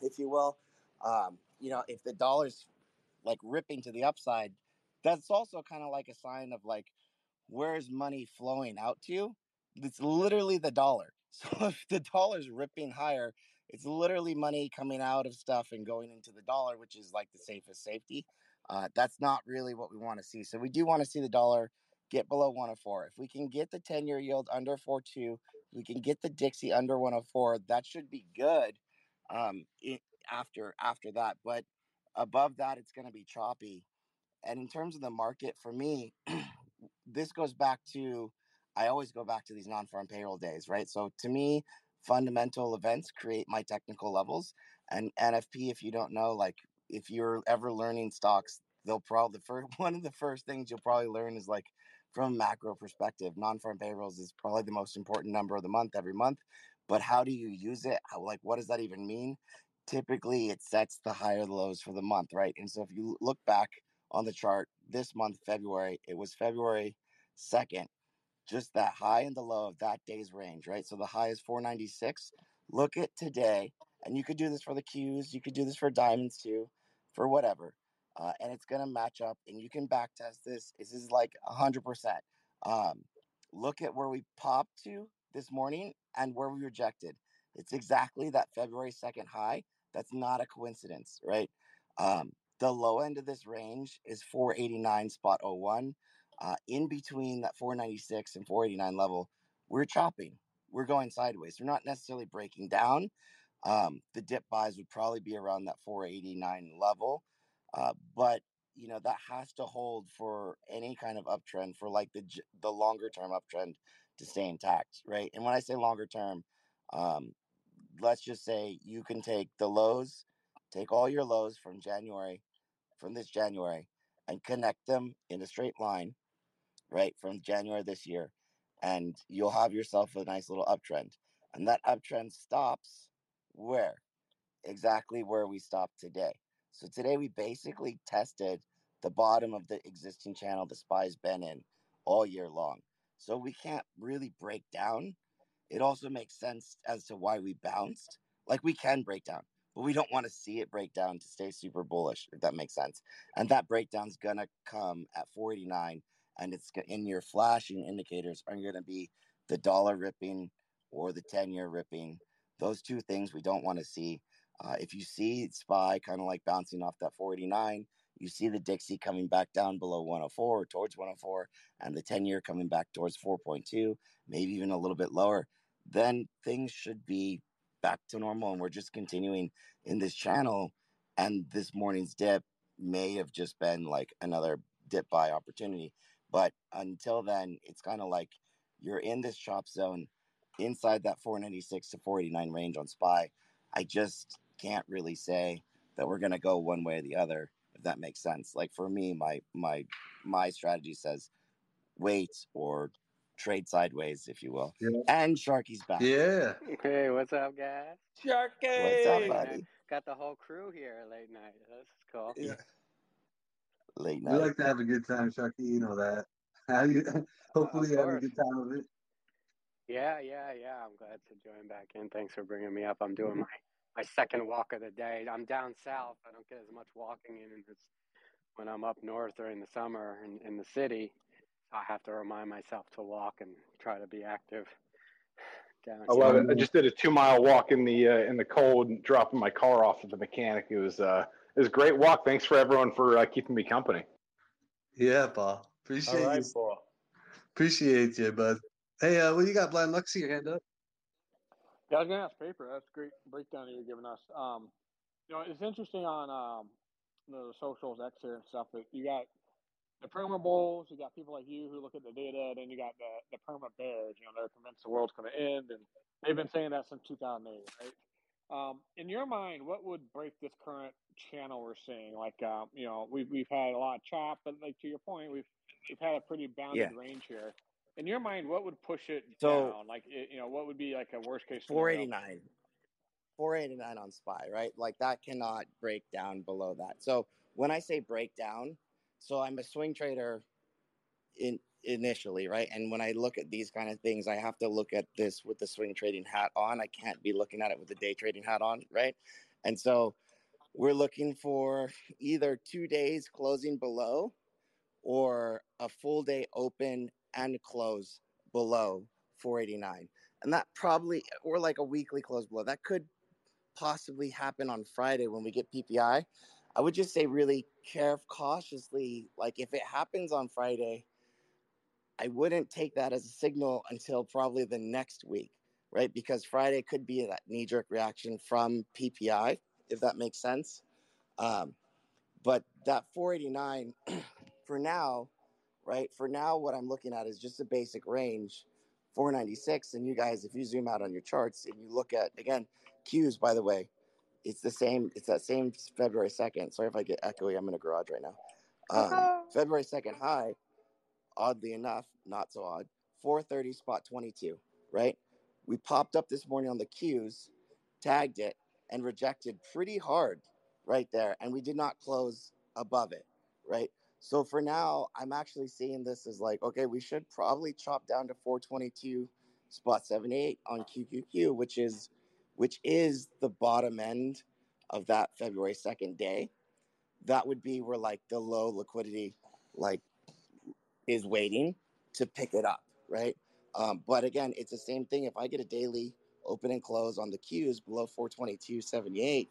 if you will. Um, you know, if the dollar's like ripping to the upside, that's also kind of like a sign of like where's money flowing out to? It's literally the dollar. So if the dollar's ripping higher, it's literally money coming out of stuff and going into the dollar, which is like the safest safety. Uh, that's not really what we want to see. So we do want to see the dollar get below 104. If we can get the 10 year yield under 4.2, we can get the Dixie under 104, that should be good um, it, after after that. But above that, it's going to be choppy. And in terms of the market, for me, this goes back to I always go back to these non-farm payroll days, right? So to me, fundamental events create my technical levels. And NFP, if you don't know, like if you're ever learning stocks, they'll probably the first one of the first things you'll probably learn is like from a macro perspective, non-farm payrolls is probably the most important number of the month every month. But how do you use it? How, like, what does that even mean? Typically, it sets the higher lows for the month, right? And so if you look back on the chart this month, February, it was February 2nd, just that high and the low of that day's range, right? So the high is 496. Look at today, and you could do this for the Qs, you could do this for diamonds too, for whatever uh, and it's going to match up and you can back test this this is like 100% um, look at where we popped to this morning and where we rejected it's exactly that february 2nd high that's not a coincidence right um, the low end of this range is 489 spot 01 uh, in between that 496 and 489 level we're chopping we're going sideways we're not necessarily breaking down um, the dip buys would probably be around that 489 level uh, but you know that has to hold for any kind of uptrend for like the the longer term uptrend to stay intact, right? And when I say longer term, um, let's just say you can take the lows, take all your lows from January, from this January, and connect them in a straight line, right, from January this year, and you'll have yourself a nice little uptrend. And that uptrend stops where? Exactly where we stopped today. So today we basically tested the bottom of the existing channel the spy's been in all year long. So we can't really break down. It also makes sense as to why we bounced. Like we can break down, but we don't want to see it break down to stay super bullish, if that makes sense. And that breakdown's gonna come at 489, and it's in your flashing indicators are gonna be the dollar ripping or the 10 year ripping. Those two things we don't want to see. Uh, if you see SPY kind of like bouncing off that 489, you see the Dixie coming back down below 104 or towards 104, and the 10 year coming back towards 4.2, maybe even a little bit lower, then things should be back to normal. And we're just continuing in this channel. And this morning's dip may have just been like another dip buy opportunity. But until then, it's kind of like you're in this chop zone inside that 496 to 489 range on SPY. I just can't really say that we're going to go one way or the other if that makes sense like for me my my my strategy says wait or trade sideways if you will Yeah. and sharky's back Yeah. Hey, what's up, guys? Sharky. what's up buddy Got the whole crew here late night. That's cool. Yeah. late night. We like to have a good time, Sharky. You know that. How you, hopefully, Of you having a good time of it. Yeah, yeah, yeah. I'm glad to join back in. Thanks for bringing me up. I'm doing mm-hmm. my, my second walk of the day. I'm down south. I don't get as much walking in as when I'm up north during the summer in, in the city. I have to remind myself to walk and try to be active down I love it. I just did a two mile walk in the uh, in the cold, and dropping my car off at the mechanic. It was uh, it was a great walk. Thanks for everyone for uh, keeping me company. Yeah, Paul. Appreciate right, you. Paul. Appreciate you, bud. Hey, uh, what you got, Blind Luck? See your hand up. Yeah, I was gonna ask paper. That's a great breakdown that you're giving us. Um, you know, it's interesting on um the socials X here and stuff that you got the perma bulls, you got people like you who look at the data, then you got the the perma bears. You know, they're convinced the world's going to end, and they've been saying that since 2008, right? Um, in your mind, what would break this current channel we're seeing? Like, um, you know, we've we've had a lot of chop, but like to your point, we've we've had a pretty bounded Yeah. range here. In your mind, what would push it So- down? Like, it, you know, what would be like a worst case scenario? 489 489 on spy right like that cannot break down below that so when i say break down so i'm a swing trader in initially right? And when i look at these kind of things i have to look at this with the swing trading hat on. I can't be looking at it with the day trading hat on right? And so we're looking for either two days closing below or a full day open and close below 489 and that probably or like a weekly close below. That could possibly happen on friday when we get ppi i would just say really care cautiously like if it happens on friday i wouldn't take that as a signal until probably the next week right? Because friday could be that knee-jerk reaction from ppi if that makes sense. Um, but that 489 for now right for now what i'm looking at is just a basic range 496 and you guys if you zoom out on your charts and you look at again Qs by the way it's the same it's that same february 2nd sorry if i get echoey i'm in a garage right now. Um, february 2nd high oddly enough not so odd 430 spot 22 right? We popped up this morning on the Qs tagged it and rejected pretty hard right there and we did not close above it right? So for now, I'm actually seeing this as like, okay, we should probably chop down to 422 spot 78 on QQQ, which is which is the bottom end of that February 2nd day. That would be where like the low liquidity like is waiting to pick it up, right? Um, but again, it's the same thing. If I get a daily open and close on the Qs below 422.78,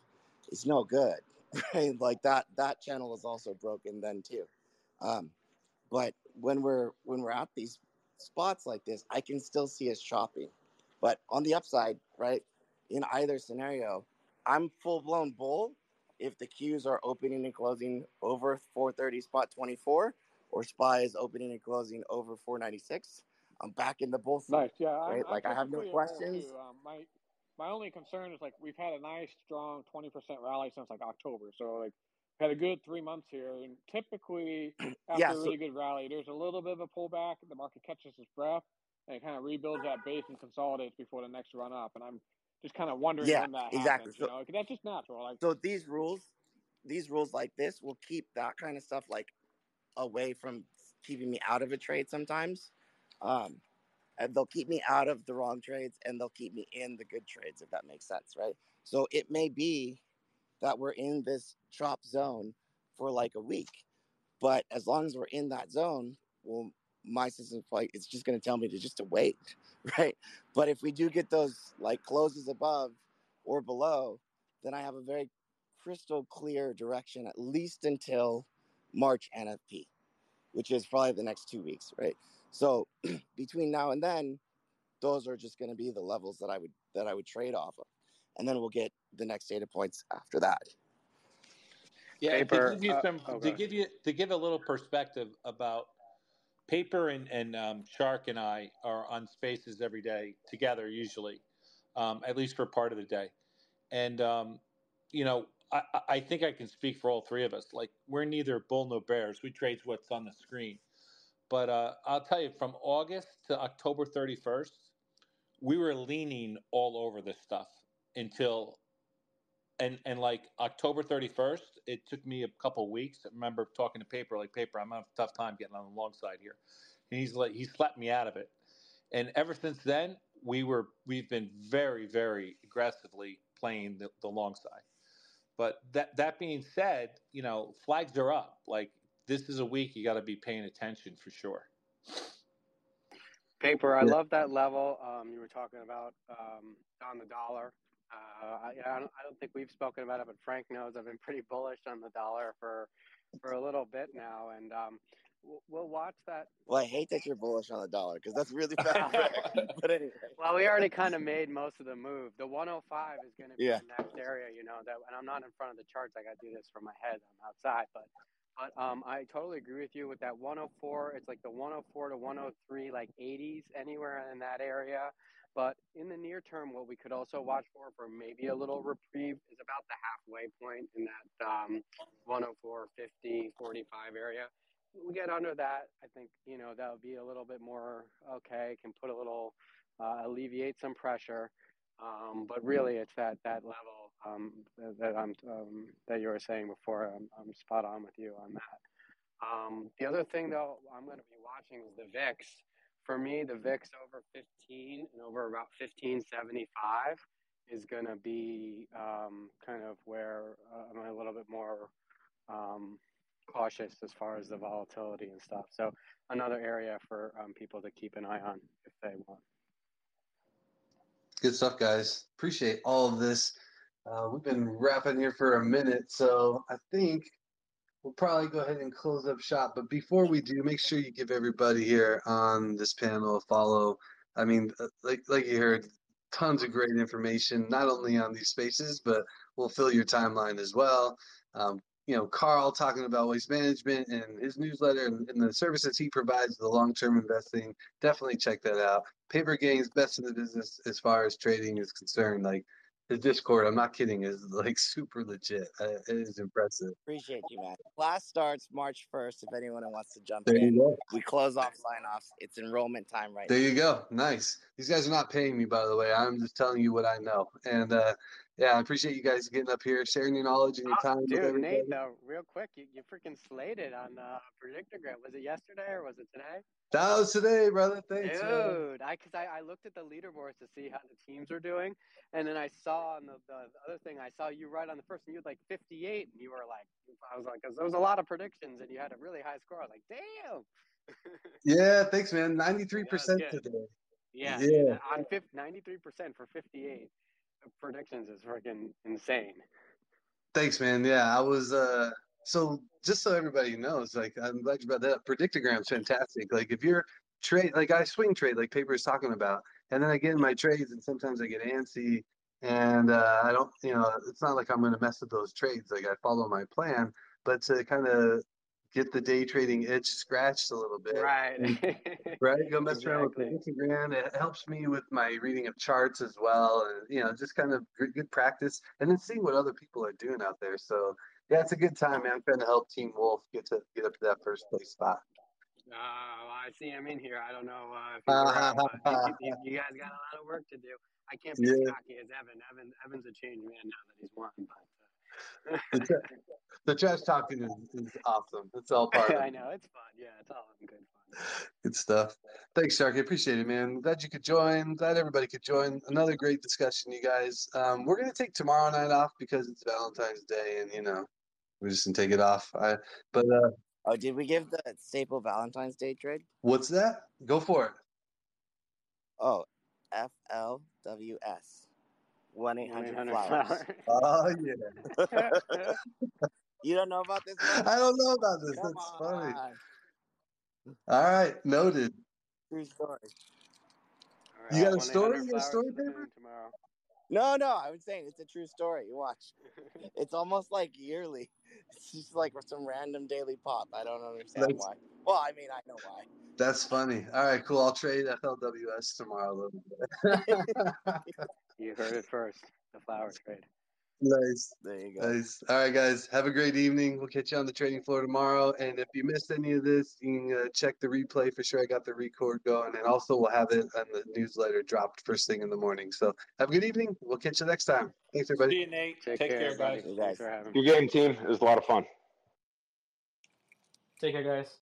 it's no good, right? Like that that channel is also broken then too. Um, but when we're when we're at these spots like this, I can still see us chopping. But on the upside, right, in either scenario, I'm full blown bull if the Qs are opening and closing over 430 spot 24 or SPY is opening and closing over 496. I'm back in the bull seat. Nice. Yeah. I'm, Right, I'm like, I have no typically a bull, questions. Um, my my only concern is like we've had a nice strong 20% rally since like October. So like had a good three months here, and typically after Yeah, a really good rally, there's a little bit of a pullback. The market catches its breath and it kind of rebuilds that base and consolidates before the next run up. And I'm just kind of wondering Yeah, when that exactly. happens. You So- that's just natural. Like so these rules these rules like this will keep that kind of stuff like away from keeping me out of a trade sometimes um and they'll keep me out of the wrong trades and they'll keep me in the good trades if that makes sense right so it may be that we're in this chop zone for like a week but as long as we're in that zone well my system's like it's just going to tell me to just to wait right but if we do get those like closes above or below then i have a very crystal clear direction at least until March NFP, which is probably the next two weeks, right? So between now and then, those are just going to be the levels that I would that I would trade off of, and then we'll get the next data points after that. Yeah, Paper, to give you uh, some oh, to give you to give a little perspective about paper and and um, Shark and I are on spaces every day together usually, um, at least for part of the day, and um, you know I, I- think I can speak for all three of us. Like we're neither bull nor bears. We trade what's on the screen, but uh, I'll tell you from August to October thirty first, we were leaning all over this stuff until and and like October 31st, it took me a couple weeks. I remember talking to Paper, like Paper, I'm having a tough time getting on the long side here. And he's like, he slapped me out of it. And ever since then, we were we've been very very aggressively playing the, the long side. But that that being said, you know, flags are up. Like this is a week you got to be paying attention for sure. Paper, I Yeah. love that level um, you were talking about um, on the dollar. Uh, I, I, don't, I don't think we've spoken about it, but Frank knows I've been pretty bullish on the dollar for for a little bit now, and um, we'll, we'll watch that. Well, I hate that you're bullish on the dollar because that's really bad. But anyway, Well, we already kind of made most of the move. The 105 is going to be Yeah. the next area, you know. That, and I'm not in front of the charts. I got to do this from my head. I'm outside, but but um, I totally agree with you with that 104. It's like the 104 to 103, like 80s, anywhere in that area. But in the near term, what we could also watch for, for maybe a little reprieve, is about the halfway point in that um, 104, 50, 45 area. We get under that, I think, you know, that would be a little bit more okay, can put a little, uh, alleviate some pressure. Um, but really, it's that, that level um, that, I'm um, that you were saying before. I'm, I'm spot on with you on that. Um, the other thing, though, I'm going to be watching is the VIX. For me, the VIX over 15 and over about 1575 is going to be um, kind of where uh, I'm a little bit more um, cautious as far as the volatility and stuff. So another area for um, people to keep an eye on if they want. Good stuff, guys. Appreciate all of this. Uh, we've been wrapping here for a minute, so I think we'll probably go ahead and close up shop. But before we do, make sure you give everybody here on this panel a follow. I mean, uh, like like you heard, tons of great information, not only on these spaces, but we'll fill your timeline as well. Um, you know, Carl talking about waste management and his newsletter and, and the services he provides the long-term investing. Definitely check that out. Paper Gains, best in the business as far as trading is concerned. Like his Discord, I'm not kidding, is like super legit. Uh, it is impressive. appreciate you, man. Class starts March 1st. If anyone wants to jump There in, we close off sign offs. It's enrollment time right There you go. Nice. These guys are not paying me, by the way. I'm just telling you what I know. And uh, yeah, I appreciate you guys getting up here, sharing your knowledge and your Oh, time dude. Nate, though, real quick, you, you freaking slayed it on uh, Predictogram. Was it yesterday or was it today? That was today, brother. Thanks. man. Dude, I because I, I looked at the leaderboards to see how the teams are doing, and then I saw on the, the other thing I saw you right on the first, and you had like 58, and you were like, I was like, because there was a lot of predictions, and you had a really high score. I was like, damn. Yeah, thanks, man. 93% that's good. today. yeah, Yeah. on 50, 93% for 58 predictions is freaking insane. Thanks, man. Yeah, I was uh so just so everybody knows, like I'm glad you brought that up. Predictogram's fantastic. Like if you're trade like I swing trade like paper is talking about, and then I get in my trades and sometimes I get antsy and uh I don't you know, it's not like I'm gonna mess with those trades. Like I follow my plan, but to kind of get the day trading itch scratched a little bit. Right. right? Go mess around with the Predictogram. It helps me with my reading of charts as well, and you know, just kind of good, good practice, and then seeing what other people are doing out there. So yeah, it's a good time, man. I'm trying to help Team Wolf get to get up to that first place spot. Oh, I see him in here. I don't know uh, if you, you, you guys got a lot of work to do. I can't be as Yeah. cocky as Evan. Evan. Evan's a changed man now that he's won. But, The, tra- the trash talking is, is awesome. It's all part of it. I know it's fun. Yeah, it's all good fun. Good stuff. Thanks, Sharky. Appreciate it, man. Glad you could join. Glad everybody could join. Another great discussion, you guys. Um, we're gonna take tomorrow night off because it's Valentine's Day, and you know, we're just gonna take it off. I, but uh, Oh, did we give the staple Valentine's Day trade? what's that? Go for it. Oh, FLWS. 1 800 Flowers. Oh yeah. You don't know about this one? I don't know about this. Come That's funny. All right, noted. True story. You got a story? You got a story, Paper? tomorrow. No, no, I was saying it's a true story. You watch. It's almost like yearly. It's just like some random daily pop. I don't understand That's- why. Well, I mean, I know why. That's funny. All right, cool. I'll trade FLWS tomorrow a little bit. You heard it first. The flower trade. nice. There you go. Nice. All right, guys. Have a great evening. We'll catch you on the trading floor tomorrow. And if you missed any of this, you can uh, check the replay for sure. I got the record going, and also we'll have it on the newsletter dropped first thing in the morning. So have a good evening. We'll catch you next time. Thanks, everybody. See you, Nate. Take, Take, care, buddy. guys. You Thanks for having me. Good game, team. It was a lot of fun. Take care, guys.